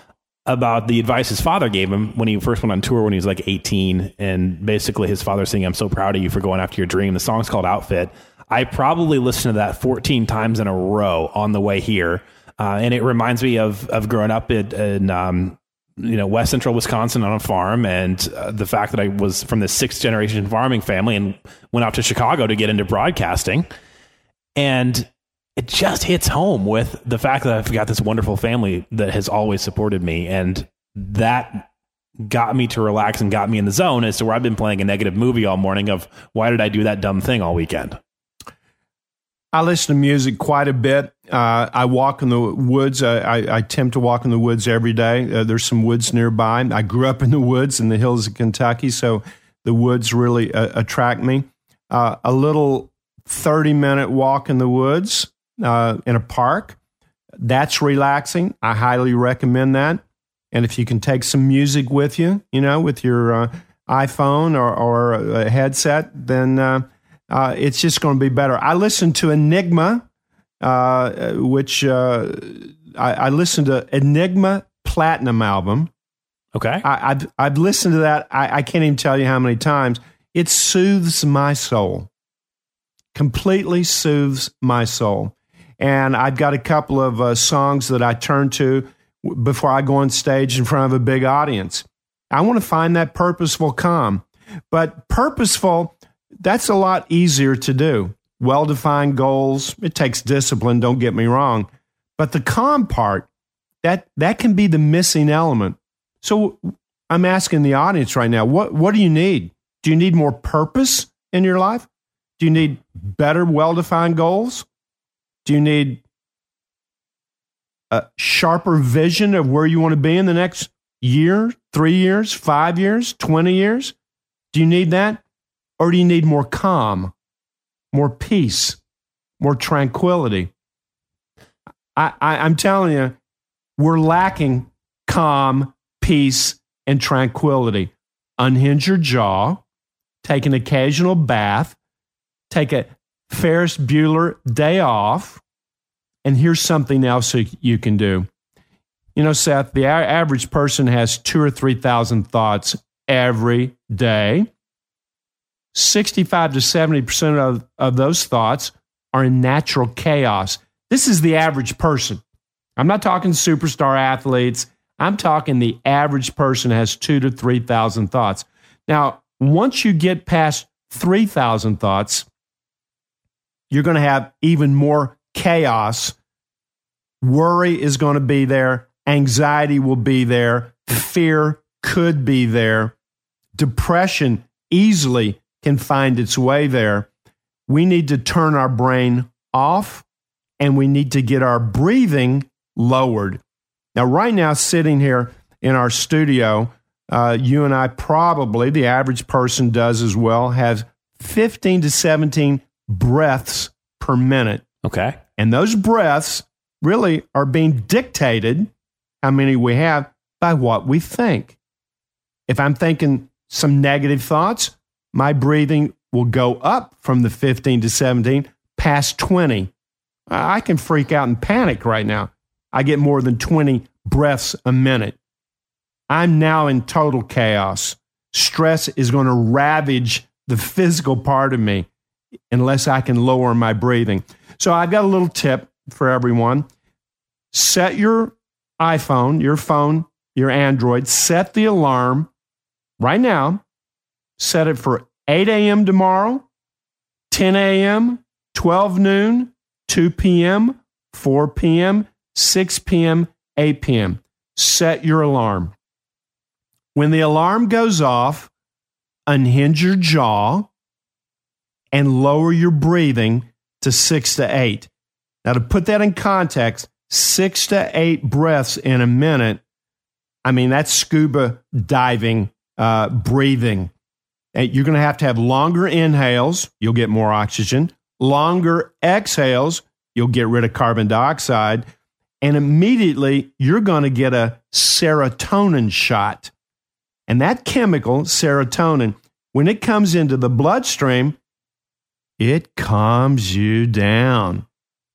about the advice his father gave him when he first went on tour when he was like 18. And basically, his father saying, I'm so proud of you for going after your dream. The song's called Outfit. I probably listened to that 14 times in a row on the way here. Uh, and it reminds me of, of growing up in, in um, you know, West Central Wisconsin on a farm, and uh, the fact that I was from the sixth generation farming family and went out to Chicago to get into broadcasting. And it just hits home with the fact that I've got this wonderful family that has always supported me. And that got me to relax and got me in the zone as to where I've been playing a negative movie all morning of why did I do that dumb thing all weekend? I listen to music quite a bit. Uh, I walk in the woods. I, I, I, attempt to walk in the woods every day. Uh, there's some woods nearby. I grew up in the woods in the hills of Kentucky, so the woods really uh, attract me. Uh, a little 30 minute walk in the woods uh, in a park. That's relaxing. I highly recommend that. And if you can take some music with you, you know, with your uh, iPhone or, or, a headset, then uh, uh it's just going to be better. I listened to Enigma, uh, which uh, I, I, listened to Enigma Platinum album. Okay. I, have I've listened to that. I, I can't even tell you how many times. It soothes my soul, completely soothes my soul. And I've got a couple of uh, songs that I turn to before I go on stage in front of a big audience. I want to find that purposeful calm. But purposeful, that's a lot easier to do. Well defined goals, it takes discipline, don't get me wrong. But the calm part, that, that can be the missing element. So I'm asking the audience right now what, what do you need? Do you need more purpose in your life? Do you need better, well defined goals? Do you need a sharper vision of where you want to be in the next year, three years, five years, 20 years? Do you need that? Or do you need more calm, more peace, more tranquility? I, I, I'm telling you, we're lacking calm, peace, and tranquility. Unhinge your jaw, take an occasional bath, take a Ferris Bueller day off. And here's something else you can do. You know, Seth, the average person has two or 3,000 thoughts every day. 65 to 70% of, of those thoughts are in natural chaos. This is the average person. I'm not talking superstar athletes. I'm talking the average person has two to 3,000 thoughts. Now, once you get past 3,000 thoughts, you're going to have even more chaos. Worry is going to be there. Anxiety will be there. Fear, could be there. Depression easily can find its way there. We need to turn our brain off and we need to get our breathing lowered. Now, right now, sitting here in our studio, uh, you and I probably, the average person does as well, has 15 to 17 breaths per minute. Okay. And those breaths really are being dictated, how many we have, by what we think. If I'm thinking some negative thoughts, my breathing will go up from the 15 to 17 past 20. I can freak out and panic right now. I get more than 20 breaths a minute. I'm now in total chaos. Stress is going to ravage the physical part of me unless I can lower my breathing. So I've got a little tip for everyone. Set your iPhone, your phone, your Android, set the alarm right now. Set it for 8 a.m. tomorrow, 10 a.m., 12 noon, 2 p.m., 4 p.m., 6 p.m., 8 p.m. Set your alarm. When the alarm goes off, unhinge your jaw and lower your breathing to six to eight. Now, to put that in context, six to eight breaths in a minute, I mean, that's scuba diving uh, breathing. And you're going to have to have longer inhales, you'll get more oxygen, longer exhales, you'll get rid of carbon dioxide, and immediately you're going to get a serotonin shot. And that chemical, serotonin, when it comes into the bloodstream, it calms you down.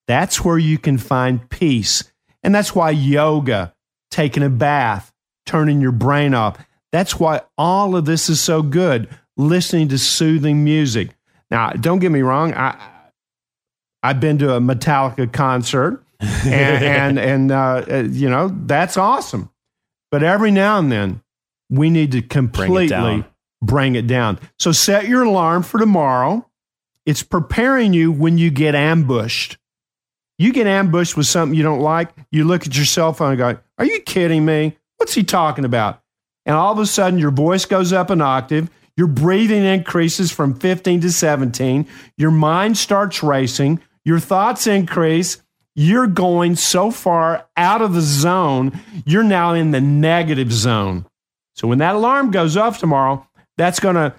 That's where you can find peace. And that's why yoga, taking a bath, turning your brain off, that's why all of this is so good. Listening to soothing music. Now, don't get me wrong. I, I've been to a Metallica concert, and and, and uh, uh, you know that's awesome. But every now and then, we need to completely bring it, bring it down. So set your alarm for tomorrow. It's preparing you when you get ambushed. You get ambushed with something you don't like, you look at your cell phone and go, Are you kidding me? What's he talking about? And all of a sudden, your voice goes up an octave, your breathing increases from 15 to 17, your mind starts racing, your thoughts increase. You're going so far out of the zone, you're now in the negative zone. So when that alarm goes off tomorrow, that's going to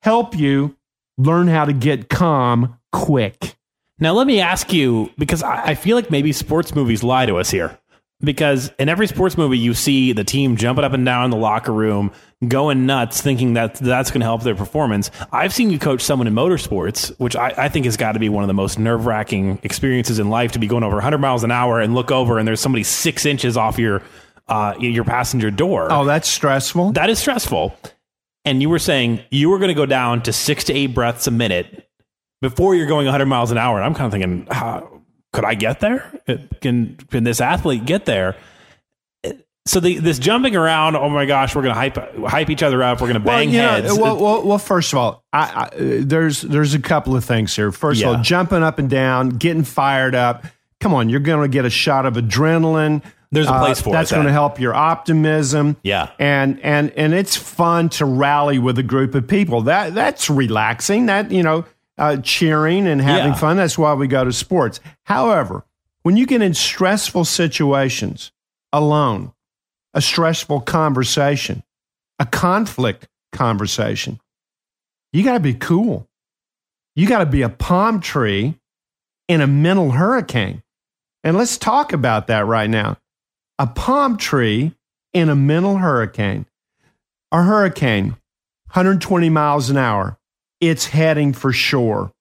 help you learn how to get calm quick. Now, let me ask you because I feel like maybe sports movies lie to us here. Because in every sports movie, you see the team jumping up and down in the locker room, going nuts, thinking that that's going to help their performance. I've seen you coach someone in motorsports, which I, I think has got to be one of the most nerve wracking experiences in life to be going over 100 miles an hour and look over and there's somebody six inches off your uh, your passenger door. Oh, that's stressful. That is stressful. And you were saying you were going to go down to six to eight breaths a minute before you're going 100 miles an hour. And I'm kind of thinking, how, could I get there? Can can this athlete get there? Eh, so the, this jumping around, oh my gosh, we're going to hype hype each other up. We're going to bang well, heads. Know, well, well, well, first of all, I, I, there's there's a couple of things here. First yeah. of all, jumping up and down, getting fired up. Come on, you're going to get a shot of adrenaline. There's a uh, place uh, for that's going to help your optimism. Yeah, and and and it's fun to rally with a group of people. That that's relaxing. That you know, uh, cheering and having yeah. fun. That's why we go to sports. However, when you get in stressful situations alone, a stressful conversation, a conflict conversation, you got to be cool. You got to be a palm tree in a mental hurricane. And let's talk about that right now a palm tree in a mental hurricane. A hurricane, 120 miles an hour, it's heading for shore.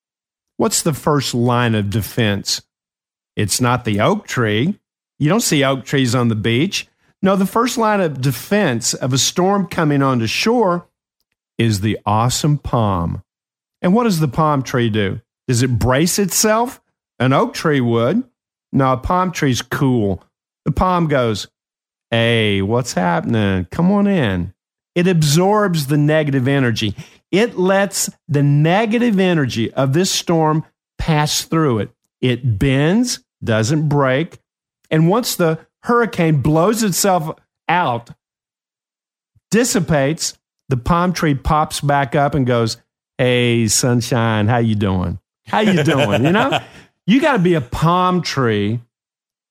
What's the first line of defense? It's not the oak tree. You don't see oak trees on the beach. No, the first line of defense of a storm coming onto shore is the awesome palm. And what does the palm tree do? Does it brace itself? An oak tree would. No, a palm tree's cool. The palm goes, Hey, what's happening? Come on in. It absorbs the negative energy. It lets the negative energy of this storm pass through it. It bends, doesn't break. And once the hurricane blows itself out, dissipates, the palm tree pops back up and goes, "Hey, sunshine, how you doing? How you doing? you know, you got to be a palm tree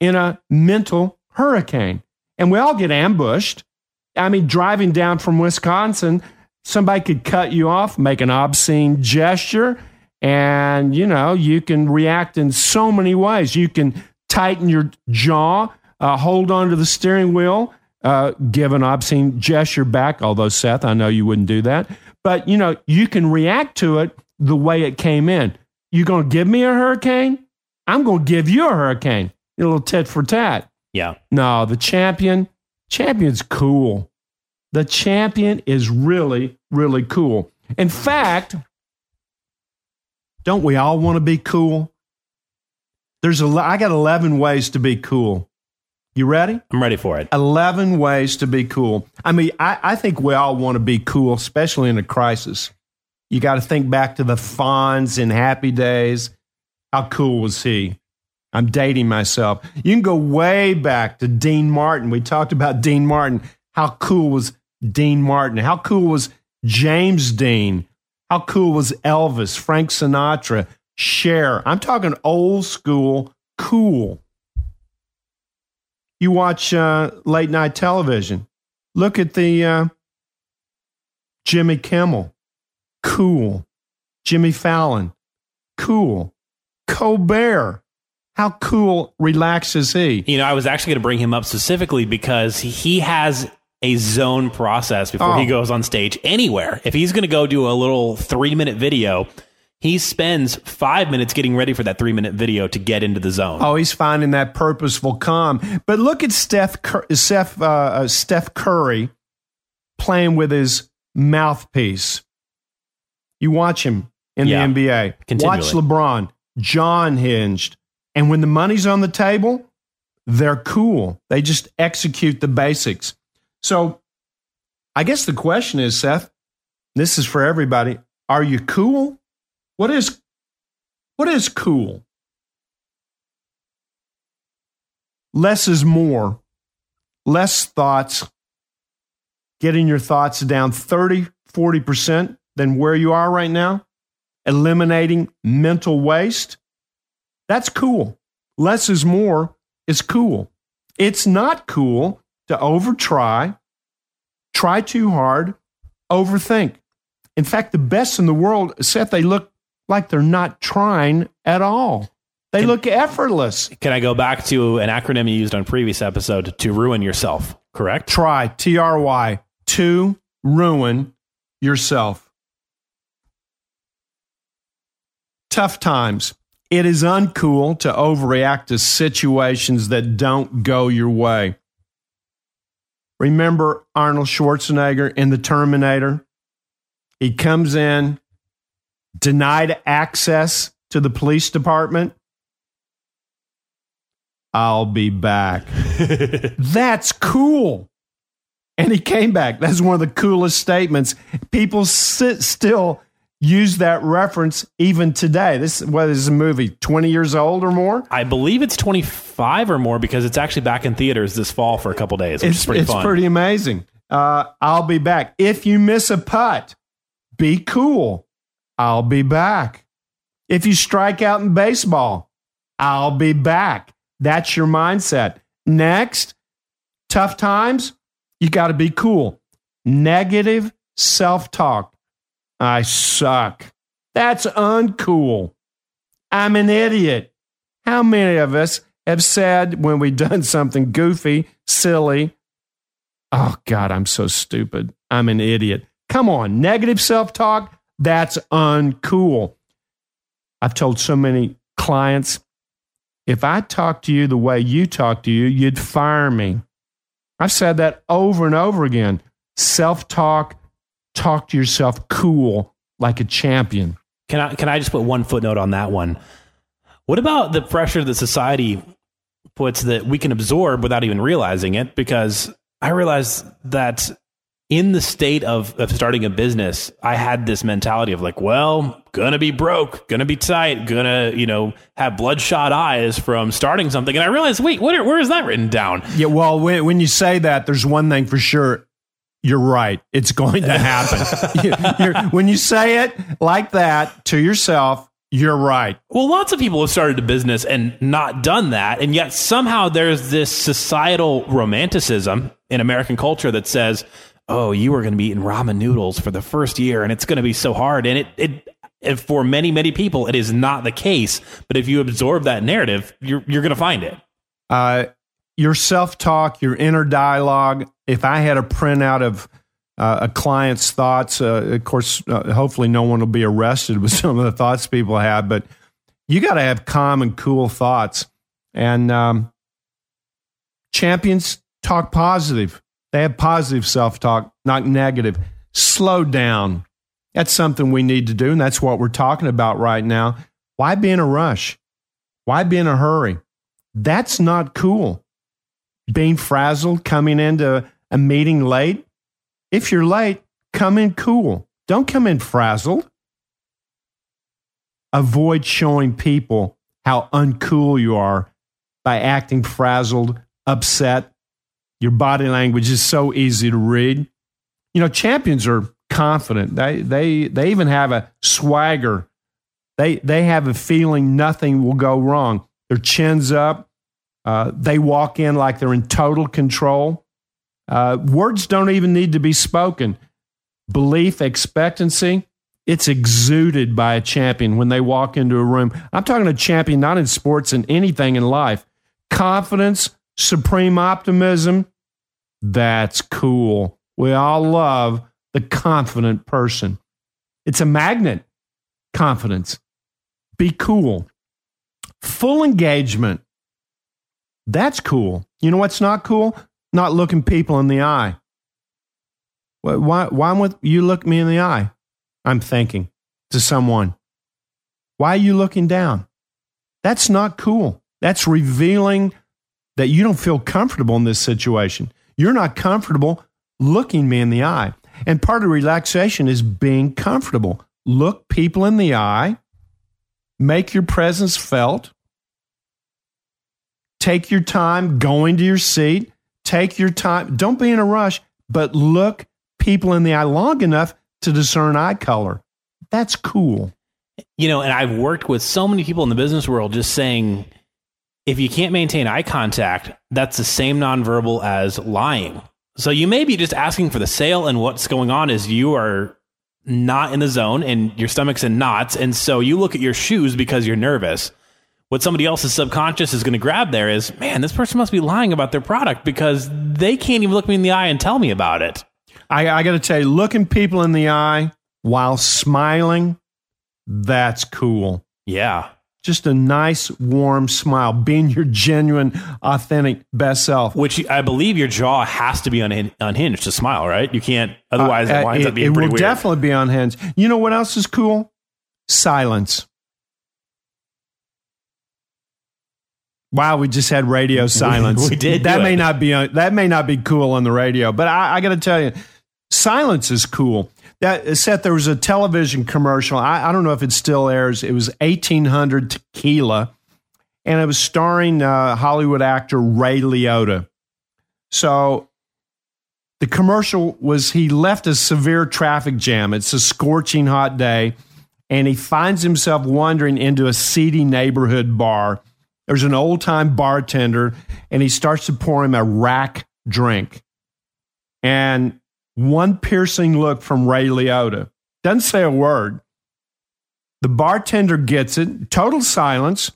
in a mental hurricane, and we all get ambushed. I mean, driving down from Wisconsin, somebody could cut you off, make an obscene gesture, and you know you can react in so many ways. You can tighten your jaw, uh, hold on to the steering wheel." Uh, give an obscene gesture back, although Seth, I know you wouldn't do that. But you know, you can react to it the way it came in. You're gonna give me a hurricane? I'm gonna give you a hurricane. A little tit for tat. Yeah. No, the champion, champion's cool. The champion is really, really cool. In fact, don't we all want to be cool? There's a, I got 11 ways to be cool. You ready? I'm ready for it. 11 ways to be cool. I mean, I, I think we all want to be cool, especially in a crisis. You got to think back to the Fonz in Happy Days. How cool was he? I'm dating myself. You can go way back to Dean Martin. We talked about Dean Martin. How cool was Dean Martin? How cool was James Dean? How cool was Elvis, Frank Sinatra, Cher? I'm talking old school cool. You watch uh, late night television. Look at the uh, Jimmy Kimmel. Cool. Jimmy Fallon. Cool. Colbert. How cool, relaxed is he? You know, I was actually going to bring him up specifically because he has a zone process before Oh. he goes on stage anywhere. If he's going to go do a little three minute video, he spends five minutes getting ready for that three minute video to get into the zone. Oh, he's finding that purposeful calm. But look at Steph, Cur- Steph, uh, uh, Steph Curry playing with his mouthpiece. You watch him in Yeah, the NBA. Watch LeBron, John hinged. And when the money's on the table, they're cool. They just execute the basics. So I guess the question is, Seth, this is for everybody. Are you cool? What is what is cool? Less is more. Less thoughts. Getting your thoughts down 30, 40% than where you are right now. Eliminating mental waste. That's cool. Less is more is cool. It's not cool to over try, try too hard, overthink. In fact, the best in the world, Seth, they look like they're not trying at all. They Can- look effortless. Can I go back to an acronym you used on previous episode to ruin yourself? Correct. Try, T R Y, to ruin yourself. Tough times. It is uncool to overreact to situations that don't go your way. Remember Arnold Schwarzenegger in The Terminator? He comes in, denied access to the police department. I'll be back. That's cool. And he came back. That's one of the coolest statements. People sit, still use that reference even today. This what is a movie? Twenty years old or more? I believe it's 25 or more because it's actually back in theaters this fall for a couple days, which It's is pretty it's fun. pretty amazing. Uh, I'll be back. If you miss a putt, be cool. I'll be back. If you strike out in baseball, I'll be back. That's your mindset. Next, tough times, you got to be cool. Negative self talk. I suck. That's uncool. I'm an idiot. How many of us have said when we've done something goofy, silly, oh God, I'm so stupid. I'm an idiot. Come on, negative self talk, that's uncool. I've told so many clients if I talked to you the way you talk to you, you'd fire me. I've said that over and over again. Self talk, talk to yourself cool like a champion. Can I can I just put one footnote on that one? What about the pressure that society puts that we can absorb without even realizing it? Because I realized that in the state of, of starting a business, I had this mentality of like, well, gonna be broke, gonna be tight, gonna, you know, have bloodshot eyes from starting something. And I realized, wait, where, where is that written down? Yeah, well, when, when you say that, there's one thing for sure. You're right. It's going to happen. you, when you say it like that to yourself, you're right. Well, lots of people have started a business and not done that. And yet somehow there's this societal romanticism in American culture that says, oh, you are going to be eating ramen noodles for the first year and it's going to be so hard. And it, it, for many, many people, it is not the case. But if you absorb that narrative, you're, you're going to find it. Uh, your self talk, your inner dialogue. If I had a printout of uh, a client's thoughts, uh, of course, uh, hopefully no one will be arrested with some of the thoughts people have, but you got to have calm and cool thoughts. And um, champions talk positive. They have positive self talk, not negative. Slow down. That's something we need to do. And that's what we're talking about right now. Why be in a rush? Why be in a hurry? That's not cool being frazzled, coming into a meeting late. If you're late, come in cool. Don't come in frazzled. Avoid showing people how uncool you are by acting frazzled, upset. Your body language is so easy to read. You know, champions are confident. They they they even have a swagger. They they have a feeling nothing will go wrong. Their chin's up, uh, they walk in like they're in total control. Uh, words don't even need to be spoken. Belief, expectancy, it's exuded by a champion when they walk into a room. I'm talking a champion not in sports and anything in life. Confidence, supreme optimism, that's cool. We all love the confident person. It's a magnet, confidence. Be cool. Full engagement. That's cool. You know what's not cool? Not looking people in the eye. Why, why would you look me in the eye? I'm thinking to someone. Why are you looking down? That's not cool. That's revealing that you don't feel comfortable in this situation. You're not comfortable looking me in the eye. And part of relaxation is being comfortable. Look people in the eye, make your presence felt, Take your time going to your seat. Take your time. Don't be in a rush, but look people in the eye long enough to discern eye color. That's cool. You know, and I've worked with so many people in the business world just saying if you can't maintain eye contact, that's the same nonverbal as lying. So you may be just asking for the sale, and what's going on is you are not in the zone and your stomach's in knots. And so you look at your shoes because you're nervous what somebody else's subconscious is going to grab there is, man, this person must be lying about their product because they can't even look me in the eye and tell me about it. I, I got to tell you, looking people in the eye while smiling, that's cool. Yeah. Just a nice, warm smile, being your genuine, authentic best self. Which I believe your jaw has to be unhinged to smile, right? You can't, otherwise, uh, it winds it, up being It will weird. definitely be unhinged. You know what else is cool? Silence. Wow, we just had radio silence. we did. That may it. not be that may not be cool on the radio, but I, I got to tell you, silence is cool. That Seth, there was a television commercial. I, I don't know if it still airs. It was eighteen hundred tequila, and it was starring uh, Hollywood actor Ray Liotta. So the commercial was he left a severe traffic jam. It's a scorching hot day, and he finds himself wandering into a seedy neighborhood bar there's an old time bartender, and he starts to pour him a rack drink. And one piercing look from Ray Liotta doesn't say a word. The bartender gets it, total silence,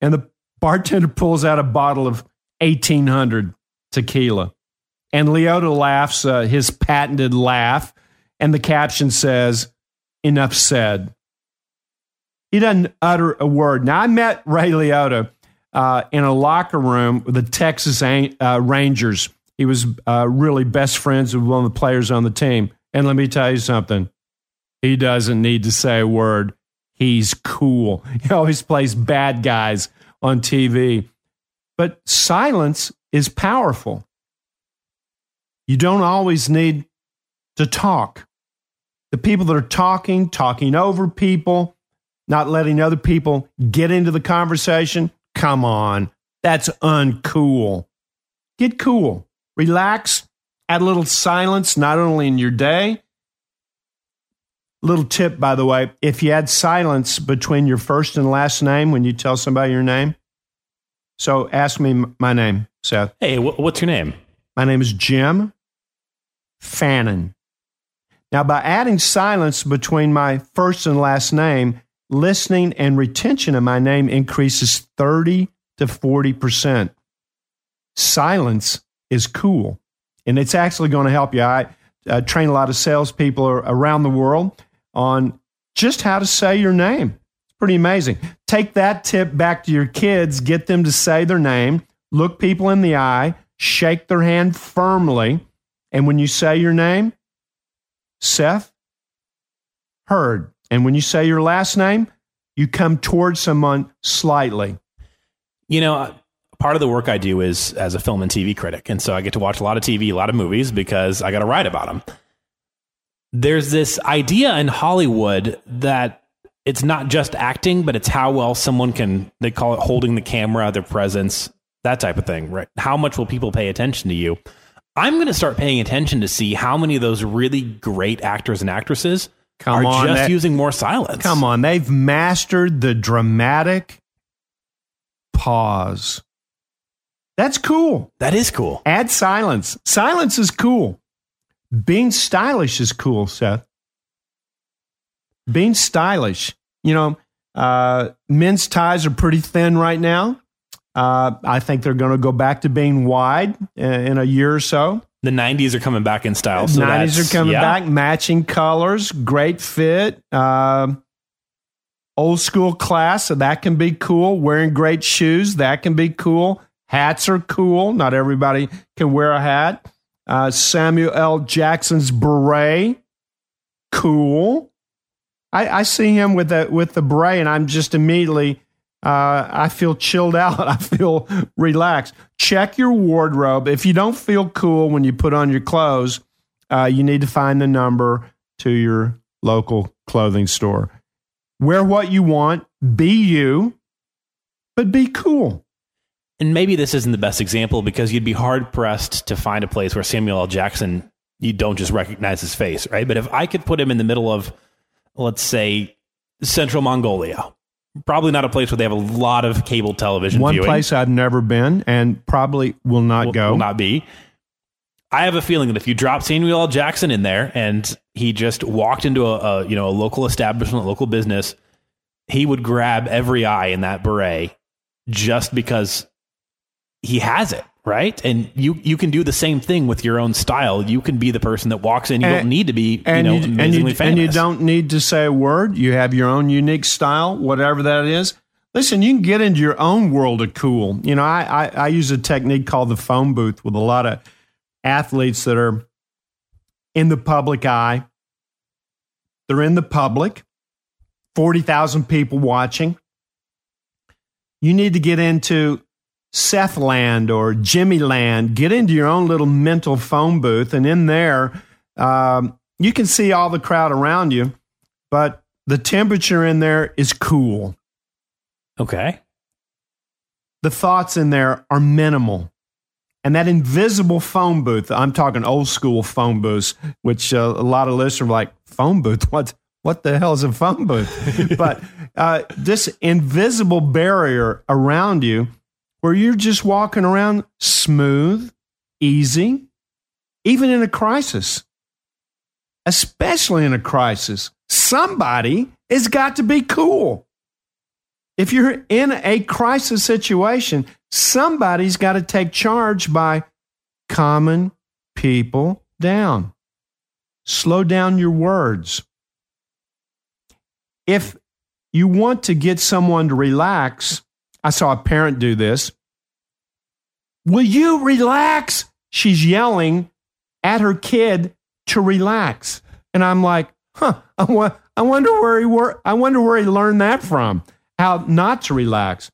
and the bartender pulls out a bottle of 1800 tequila. And Liotta laughs uh, his patented laugh, and the caption says, Enough said. He doesn't utter a word. Now, I met Ray Liotta uh, in a locker room with the Texas uh, Rangers. He was uh, really best friends with one of the players on the team. And let me tell you something he doesn't need to say a word. He's cool. He always plays bad guys on TV. But silence is powerful. You don't always need to talk. The people that are talking, talking over people, not letting other people get into the conversation, come on. That's uncool. Get cool. Relax. add a little silence, not only in your day. Little tip, by the way, if you add silence between your first and last name when you tell somebody your name. So ask me my name, Seth. Hey, what's your name? My name is Jim Fannin. Now, by adding silence between my first and last name, listening and retention of my name increases 30 to 40%. Silence is cool, and it's actually going to help you. I uh, train a lot of salespeople around the world on just how to say your name. It's pretty amazing. Take that tip back to your kids, get them to say their name, look people in the eye, shake their hand firmly, and when you say your name, Seth, Hurd. And when you say your last name, you come towards someone slightly. You know, uh, part of the work I do is as a film and TV critic. And so I get to watch a lot of TV, a lot of movies because I got to write about them. There's this idea in Hollywood that it's not just acting, but it's how well someone can, they call it holding the camera, their presence, that type of thing, right? How much will people pay attention to you? I'm going to start paying attention to see how many of those really great actors and actresses Come are on, just that, using more silence. Come on, they've mastered the dramatic pause. That's cool. That is cool. Add silence. Silence is cool. Being stylish is cool, Seth. Being stylish. You know, uh, men's ties are pretty thin right now. Uh, I think they're going to go back to being wide in a year or so. The 90s are coming back in style. So 90s are coming yeah. back, matching colors, great fit. Uh, old school class, so that can be cool. Wearing great shoes, that can be cool. Hats are cool. Not everybody can wear a hat. Uh, Samuel L. Jackson's beret, cool. I, I see him with the with the beret, and I'm just immediately uh, I feel chilled out. I feel relaxed. Check your wardrobe. If you don't feel cool when you put on your clothes, uh, you need to find the number to your local clothing store. Wear what you want, be you, but be cool. And maybe this isn't the best example because you'd be hard pressed to find a place where Samuel L. Jackson, you don't just recognize his face, right? But if I could put him in the middle of, let's say, Central Mongolia, probably not a place where they have a lot of cable television. One viewing. place I've never been and probably will not will, go. Will not be. I have a feeling that if you drop Samuel L. Jackson in there and he just walked into a, a you know a local establishment, local business, he would grab every eye in that beret just because he has it right? And you you can do the same thing with your own style. You can be the person that walks in. You and, don't need to be and you know you, and you, famous. and you don't need to say a word. You have your own unique style, whatever that is. Listen, you can get into your own world of cool. You know, I, I, I use a technique called the phone booth with a lot of athletes that are in the public eye. They're in the public, 40,000 people watching. You need to get into Seth Land or Jimmy Land, get into your own little mental phone booth, and in there, um, you can see all the crowd around you, but the temperature in there is cool. Okay. The thoughts in there are minimal. And that invisible phone booth, I'm talking old school phone booths, which uh, a lot of listeners are like, phone booth? What, what the hell is a phone booth? but uh, this invisible barrier around you where you're just walking around smooth, easy, even in a crisis. Especially in a crisis, somebody has got to be cool. If you're in a crisis situation, somebody's got to take charge by calming people down. Slow down your words. If you want to get someone to relax, I saw a parent do this. Will you relax? She's yelling at her kid to relax. And I'm like, huh, I, wonder where he wor- I wonder where he learned that from. How not to relax.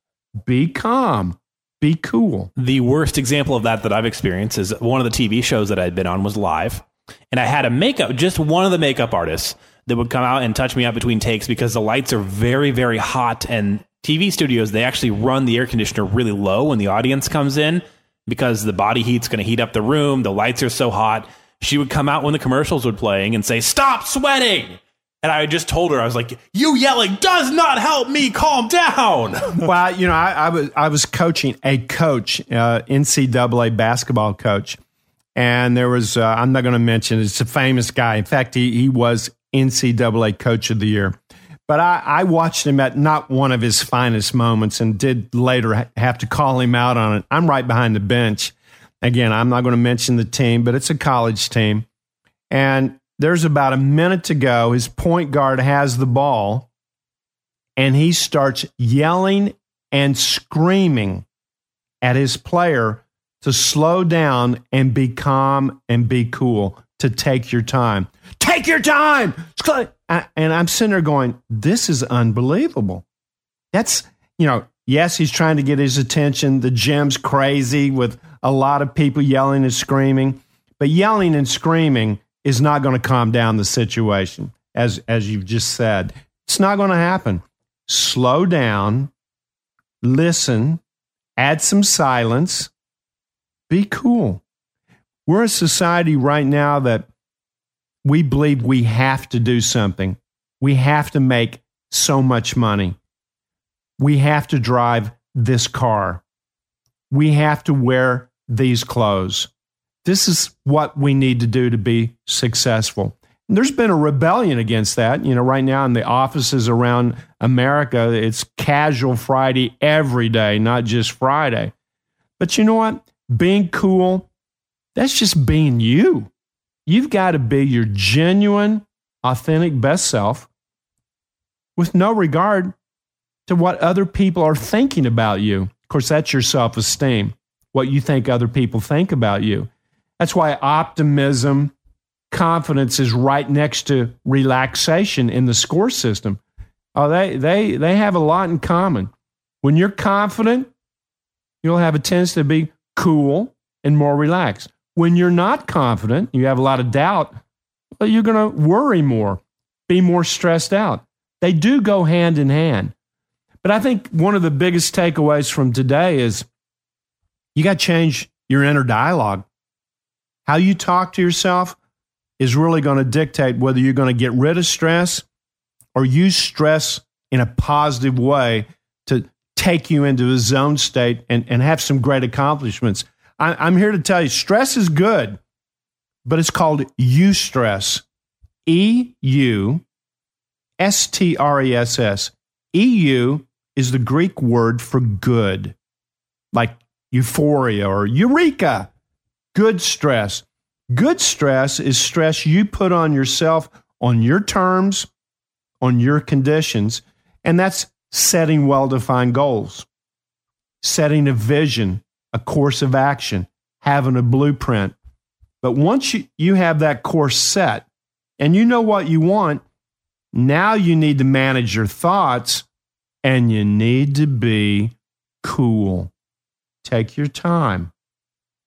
Be calm. Be cool. The worst example of that that I've experienced is one of the TV shows that I'd been on was live. And I had a makeup, just one of the makeup artists that would come out and touch me up between takes because the lights are very, very hot and TV studios, they actually run the air conditioner really low when the audience comes in because the body heat's going to heat up the room. The lights are so hot. She would come out when the commercials were playing and say, "Stop sweating." And I just told her, I was like, "You yelling does not help me calm down." well, you know, I, I, was I was coaching a coach, uh, NCAA basketball coach, and there was uh, I'm not going to mention it's a famous guy. In fact, he he was NCAA Coach of the Year. But I, I watched him at not one of his finest moments, and did later have to call him out on it. I'm right behind the bench. Again, I'm not going to mention the team, but it's a college team, and there's about a minute to go. His point guard has the ball, and he starts yelling and screaming at his player to slow down and be calm and be cool, to take your time. Take your time. Uh, and I'm sitting there going, this is unbelievable. That's, you know, yes, he's trying to get his attention. The gym's crazy with a lot of people yelling and screaming, but yelling and screaming is not going to calm down the situation, as as you've just said. It's not going to happen. Slow down, listen, add some silence, be cool. We're a society right now that we believe we have to do something. We have to make so much money. We have to drive this car. We have to wear these clothes. This is what we need to do to be successful. And there's been a rebellion against that. You know, right now in the offices around America, it's casual Friday every day, not just Friday. But you know what? Being cool, that's just being you. You've got to be your genuine, authentic best self with no regard to what other people are thinking about you. Of course, that's your self esteem, what you think other people think about you. That's why optimism, confidence is right next to relaxation in the score system. Oh, they, they, they have a lot in common. When you're confident, you'll have a tendency to be cool and more relaxed. When you're not confident, you have a lot of doubt, you're going to worry more, be more stressed out. They do go hand in hand. But I think one of the biggest takeaways from today is you got to change your inner dialogue. How you talk to yourself is really going to dictate whether you're going to get rid of stress or use stress in a positive way to take you into a zone state and, and have some great accomplishments. I, am here to tell you stress is good, but it's called eustress. E U S T R E S S. EU is the Greek word for good, like euphoria or eureka. Good stress. Good stress is stress you put on yourself on your terms, on your conditions, and that's setting well defined goals, setting a vision, a course of action, having a blueprint. But once you, you have that course set and you know what you want, now you need to manage your thoughts and you need to be cool. Take your time.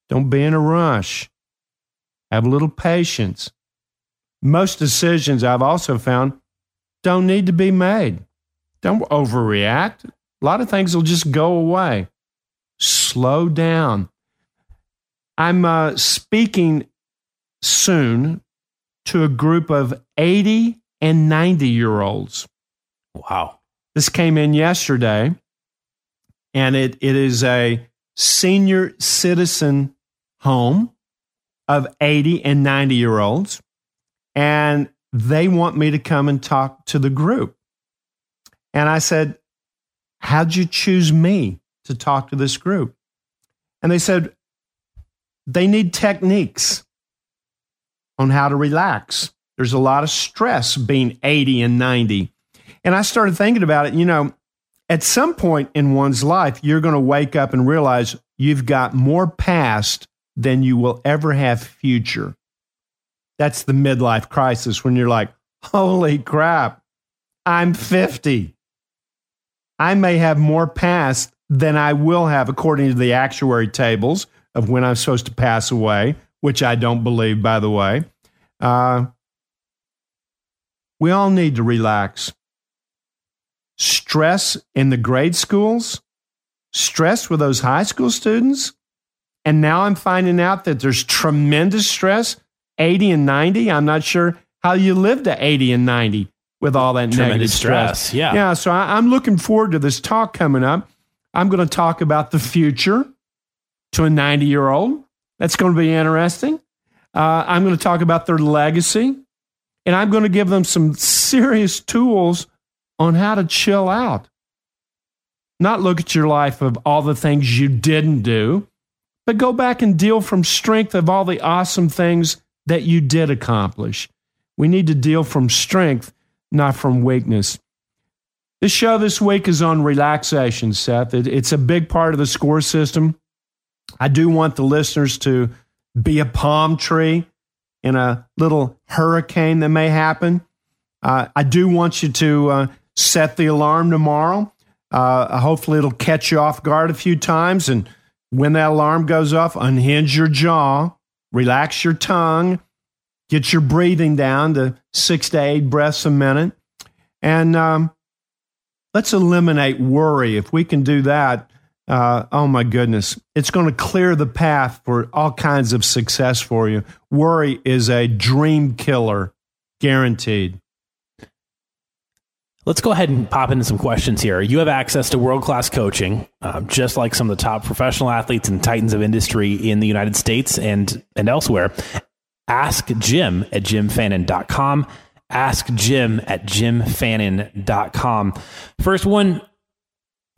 Don't be in a rush. Have a little patience. Most decisions I've also found don't need to be made. Don't overreact. A lot of things will just go away slow down. I'm uh, speaking soon to a group of 80 and 90 year olds. Wow. This came in yesterday, and it, it is a senior citizen home of 80 and 90 year olds. And they want me to come and talk to the group. And I said, How'd you choose me? To talk to this group. And they said they need techniques on how to relax. There's a lot of stress being 80 and 90. And I started thinking about it. You know, at some point in one's life, you're going to wake up and realize you've got more past than you will ever have future. That's the midlife crisis when you're like, holy crap, I'm 50. I may have more past than I will have according to the actuary tables of when I'm supposed to pass away, which I don't believe, by the way. Uh, we all need to relax. Stress in the grade schools, stress with those high school students, And now I'm finding out that there's tremendous stress, 80 and 90. I'm not sure how you live to 80 and 90 with all that Tremendous negative stress. stress, yeah. Yeah. So I, I'm looking forward to this talk coming up. I'm going to talk about the future to a 90 year old. That's going to be interesting. Uh, I'm going to talk about their legacy, and I'm going to give them some serious tools on how to chill out. Not look at your life of all the things you didn't do, but go back and deal from strength of all the awesome things that you did accomplish. We need to deal from strength, not from weakness. This show this week is on relaxation, Seth. It, it's a big part of the score system. I do want the listeners to be a palm tree in a little hurricane that may happen. Uh, I do want you to uh, set the alarm tomorrow. Uh, hopefully, it'll catch you off guard a few times. And when that alarm goes off, unhinge your jaw, relax your tongue, get your breathing down to six to eight breaths a minute. And um, let's eliminate worry. If we can do that, uh, oh my goodness, it's going to clear the path for all kinds of success for you. Worry is a dream killer, guaranteed. Let's go ahead and pop into some questions here. You have access to world class coaching, uh, just like some of the top professional athletes and titans of industry in the United States and, and elsewhere. Ask Jim at jimfannin.com. Ask Jim at jimfannin.com. First one,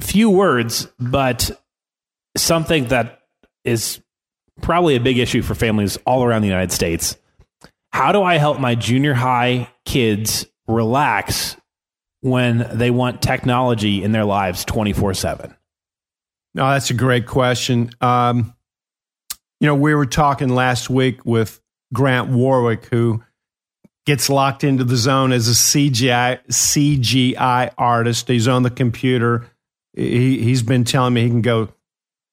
few words, but something that is probably a big issue for families all around the United States. How do I help my junior high kids relax when they want technology in their lives 24 7? No, that's a great question. Um, you know, we were talking last week with Grant Warwick, who gets locked into the zone as a CGI CGI artist. He's on the computer. He he's been telling me he can go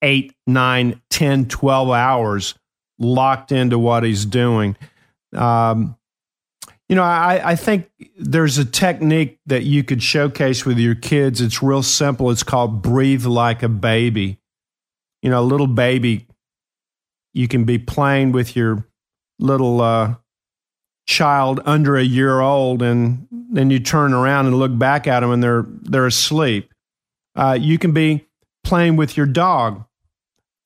eight, nine, 10, 12 hours locked into what he's doing. Um, you know, I, I think there's a technique that you could showcase with your kids. It's real simple. It's called breathe like a baby. You know, a little baby, you can be playing with your little uh, child under a year old, and then you turn around and look back at them, and they're they're asleep. Uh, you can be playing with your dog,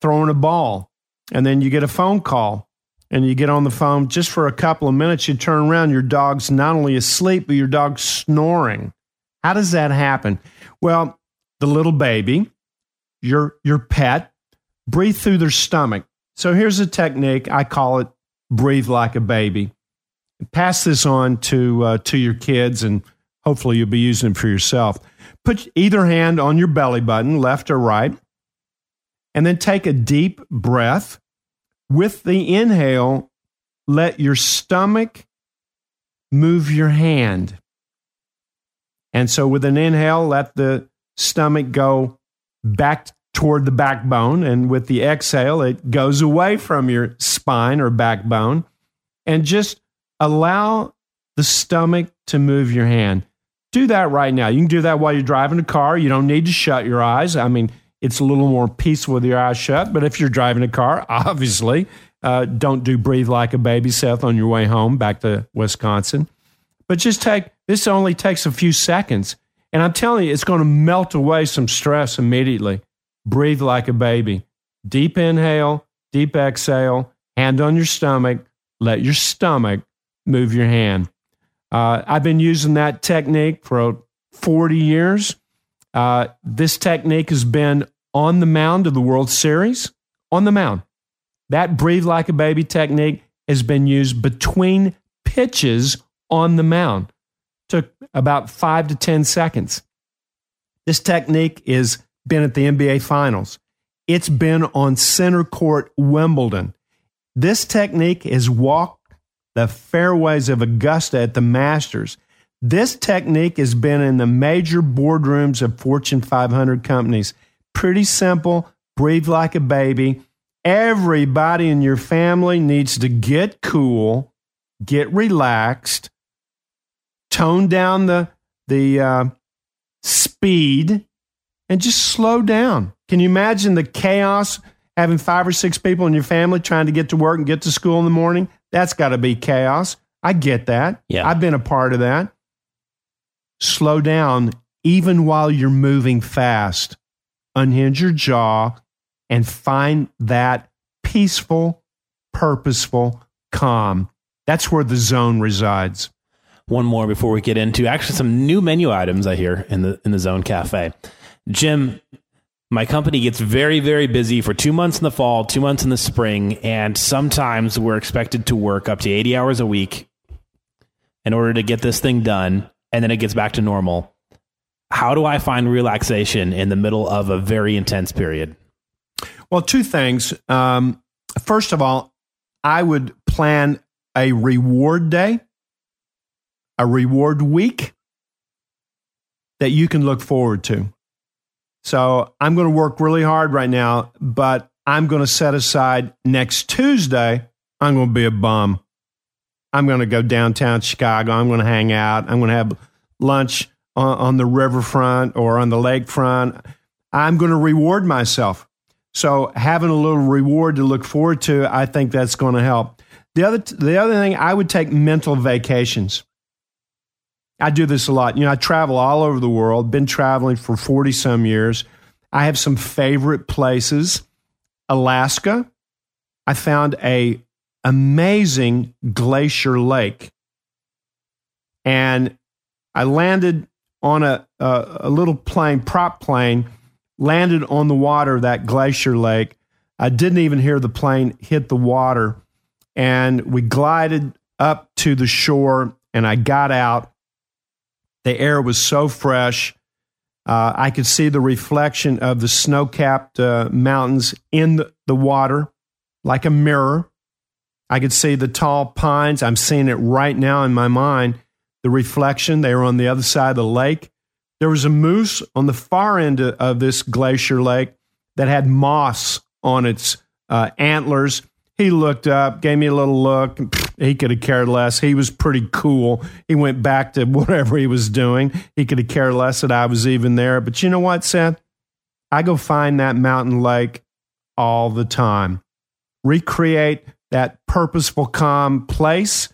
throwing a ball, and then you get a phone call, and you get on the phone just for a couple of minutes. You turn around, your dog's not only asleep, but your dog's snoring. How does that happen? Well, the little baby, your your pet, breathe through their stomach. So here's a technique. I call it breathe like a baby. Pass this on to uh, to your kids, and hopefully you'll be using it for yourself. Put either hand on your belly button, left or right, and then take a deep breath. With the inhale, let your stomach move your hand. And so, with an inhale, let the stomach go back toward the backbone. And with the exhale, it goes away from your spine or backbone. And just allow the stomach to move your hand. Do that right now. You can do that while you're driving a car. You don't need to shut your eyes. I mean, it's a little more peaceful with your eyes shut. But if you're driving a car, obviously, uh, don't do breathe like a baby, Seth, on your way home back to Wisconsin. But just take this only takes a few seconds. And I'm telling you, it's going to melt away some stress immediately. Breathe like a baby. Deep inhale, deep exhale, hand on your stomach. Let your stomach move your hand. Uh, I've been using that technique for 40 years. Uh, this technique has been on the mound of the World Series. On the mound. That breathe like a baby technique has been used between pitches on the mound. Took about five to 10 seconds. This technique has been at the NBA Finals. It's been on center court Wimbledon. This technique has walked the fairways of Augusta at the Masters. This technique has been in the major boardrooms of Fortune 500 companies. Pretty simple, breathe like a baby. Everybody in your family needs to get cool, get relaxed, tone down the, the uh, speed, and just slow down. Can you imagine the chaos having five or six people in your family trying to get to work and get to school in the morning, that's got to be chaos. I get that. Yeah. I've been a part of that. Slow down even while you're moving fast. Unhinge your jaw and find that peaceful, purposeful calm. That's where the zone resides. One more before we get into actually some new menu items I hear in the in the Zone Cafe. Jim, my company gets very very busy for 2 months in the fall, 2 months in the spring, and sometimes we're expected to work up to 80 hours a week in order to get this thing done and then it gets back to normal. How do I find relaxation in the middle of a very intense period? Well, two things. Um, first of all, I would plan a reward day, a reward week that you can look forward to. So I'm going to work really hard right now, but I'm going to set aside next Tuesday. I'm going to be a bum. I'm going to go downtown Chicago. I'm going to hang out. I'm going to have lunch on, on the riverfront or on the lakefront. I'm going to reward myself. So having a little reward to look forward to, I think that's going to help. The other, the other thing, I would take mental vacations. I do this a lot. You know, I travel all over the world, been traveling for 40 some years. I have some favorite places. Alaska, I found a amazing glacier lake. And I landed on a, a, a little plane, prop plane, landed on the water that glacier lake. I didn't even hear the plane hit the water. And we glided up to the shore, and I got out. The air was so fresh. Uh, I could see the reflection of the snow capped uh, mountains in the, the water like a mirror. I could see the tall pines. I'm seeing it right now in my mind. The reflection, they were on the other side of the lake. There was a moose on the far end of this glacier lake that had moss on its uh, antlers. He looked up, gave me a little look. He could have cared less. He was pretty cool. He went back to whatever he was doing. He could have cared less that I was even there. But you know what, Seth? I go find that mountain lake all the time. Recreate that purposeful, calm place.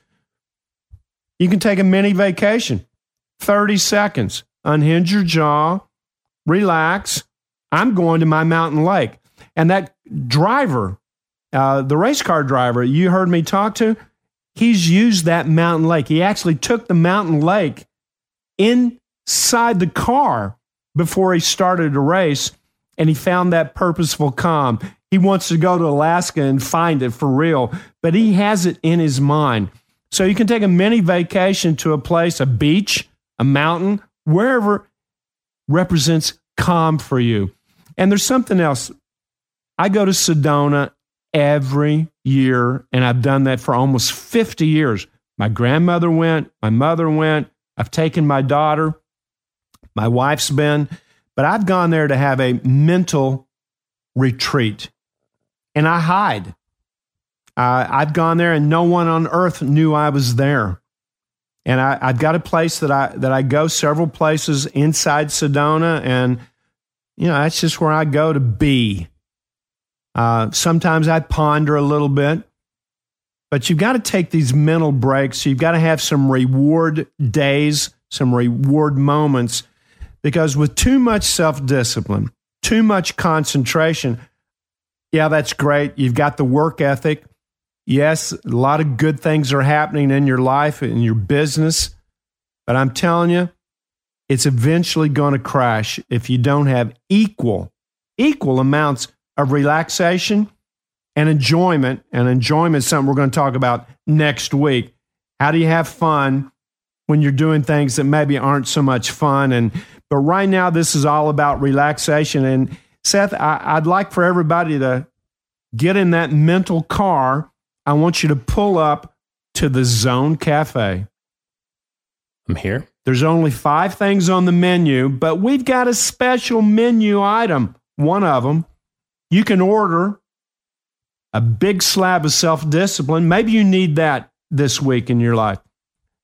You can take a mini vacation, 30 seconds, unhinge your jaw, relax. I'm going to my mountain lake. And that driver, uh, the race car driver you heard me talk to, he's used that mountain lake. He actually took the mountain lake inside the car before he started a race, and he found that purposeful calm. He wants to go to Alaska and find it for real, but he has it in his mind. So you can take a mini vacation to a place, a beach, a mountain, wherever represents calm for you. And there's something else. I go to Sedona every year, and I've done that for almost 50 years. My grandmother went, my mother went, I've taken my daughter, my wife's been, but I've gone there to have a mental retreat. And I hide. Uh, I've gone there, and no one on earth knew I was there. And I, I've got a place that I that I go several places inside Sedona, and you know that's just where I go to be. Uh, sometimes I ponder a little bit, but you've got to take these mental breaks. You've got to have some reward days, some reward moments, because with too much self discipline, too much concentration, yeah, that's great. You've got the work ethic. Yes, a lot of good things are happening in your life and your business, but I'm telling you, it's eventually going to crash if you don't have equal, equal amounts of relaxation and enjoyment. And enjoyment is something we're going to talk about next week. How do you have fun when you're doing things that maybe aren't so much fun? And but right now, this is all about relaxation. And Seth, I, would like for everybody to get in that mental car. I want you to pull up to the Zone Cafe. I'm here. There's only five things on the menu, but we've got a special menu item. One of them, you can order a big slab of self discipline. Maybe you need that this week in your life.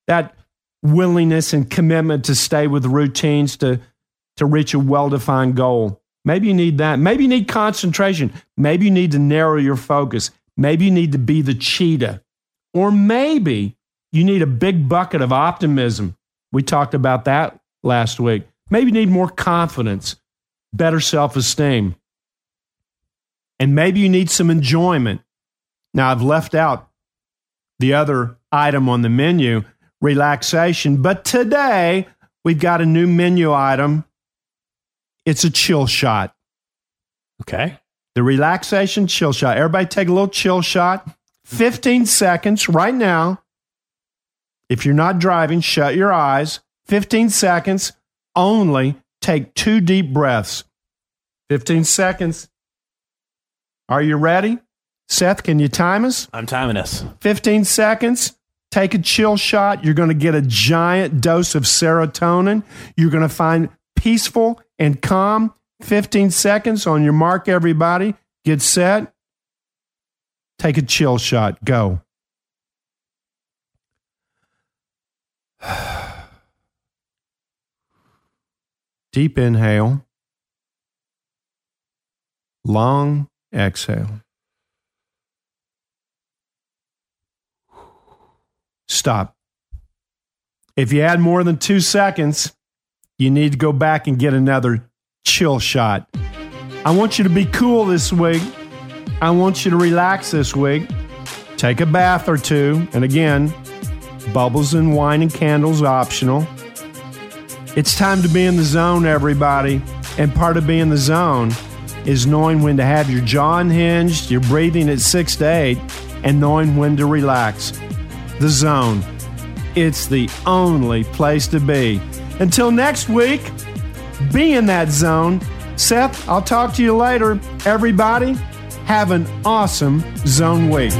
That willingness and commitment to stay with routines to, to reach a well defined goal. Maybe you need that. Maybe you need concentration. Maybe you need to narrow your focus. Maybe you need to be the cheetah. Or maybe you need a big bucket of optimism. We talked about that last week. Maybe you need more confidence, better self esteem. And maybe you need some enjoyment. Now, I've left out the other item on the menu, relaxation, but today we've got a new menu item. It's a chill shot. Okay. The relaxation chill shot. Everybody take a little chill shot. 15 seconds right now. If you're not driving, shut your eyes. 15 seconds only. Take two deep breaths. 15 seconds. Are you ready? Seth, can you time us? I'm timing us. 15 seconds. Take a chill shot. You're going to get a giant dose of serotonin. You're going to find peaceful and calm. 15 seconds on your mark, everybody. Get set. Take a chill shot. Go. Deep inhale. Long exhale. Stop. If you add more than two seconds, you need to go back and get another chill shot. I want you to be cool this week. I want you to relax this week. Take a bath or two. And again, bubbles and wine and candles optional. It's time to be in the zone, everybody. And part of being in the zone is knowing when to have your jaw unhinged, your breathing at six to eight, and knowing when to relax. The zone. It's the only place to be. Until next week, be in that zone. Seth, I'll talk to you later. Everybody, have an awesome zone week.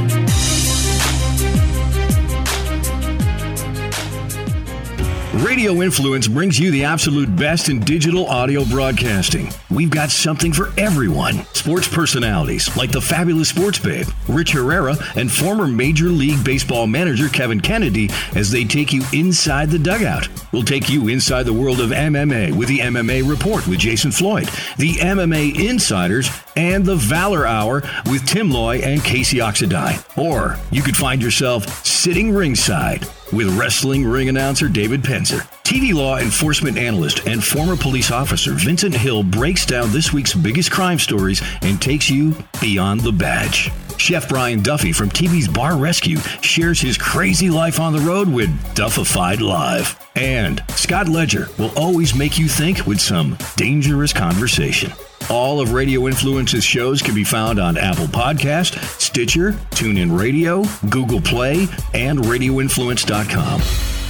Radio Influence brings you the absolute best in digital audio broadcasting. We've got something for everyone. Sports personalities like the fabulous sports babe, Rich Herrera, and former Major League Baseball manager Kevin Kennedy as they take you inside the dugout. We'll take you inside the world of MMA with the MMA Report with Jason Floyd, the MMA Insiders, and the Valor Hour with Tim Loy and Casey Oxidai. Or you could find yourself sitting ringside with wrestling ring announcer David Penzer. TV law enforcement analyst and former police officer Vincent Hill breaks down this week's biggest crime stories and takes you beyond the badge. Chef Brian Duffy from TV's Bar Rescue shares his crazy life on the road with Duffified Live. And Scott Ledger will always make you think with some dangerous conversation. All of Radio Influence's shows can be found on Apple Podcast, Stitcher, TuneIn Radio, Google Play, and RadioInfluence.com.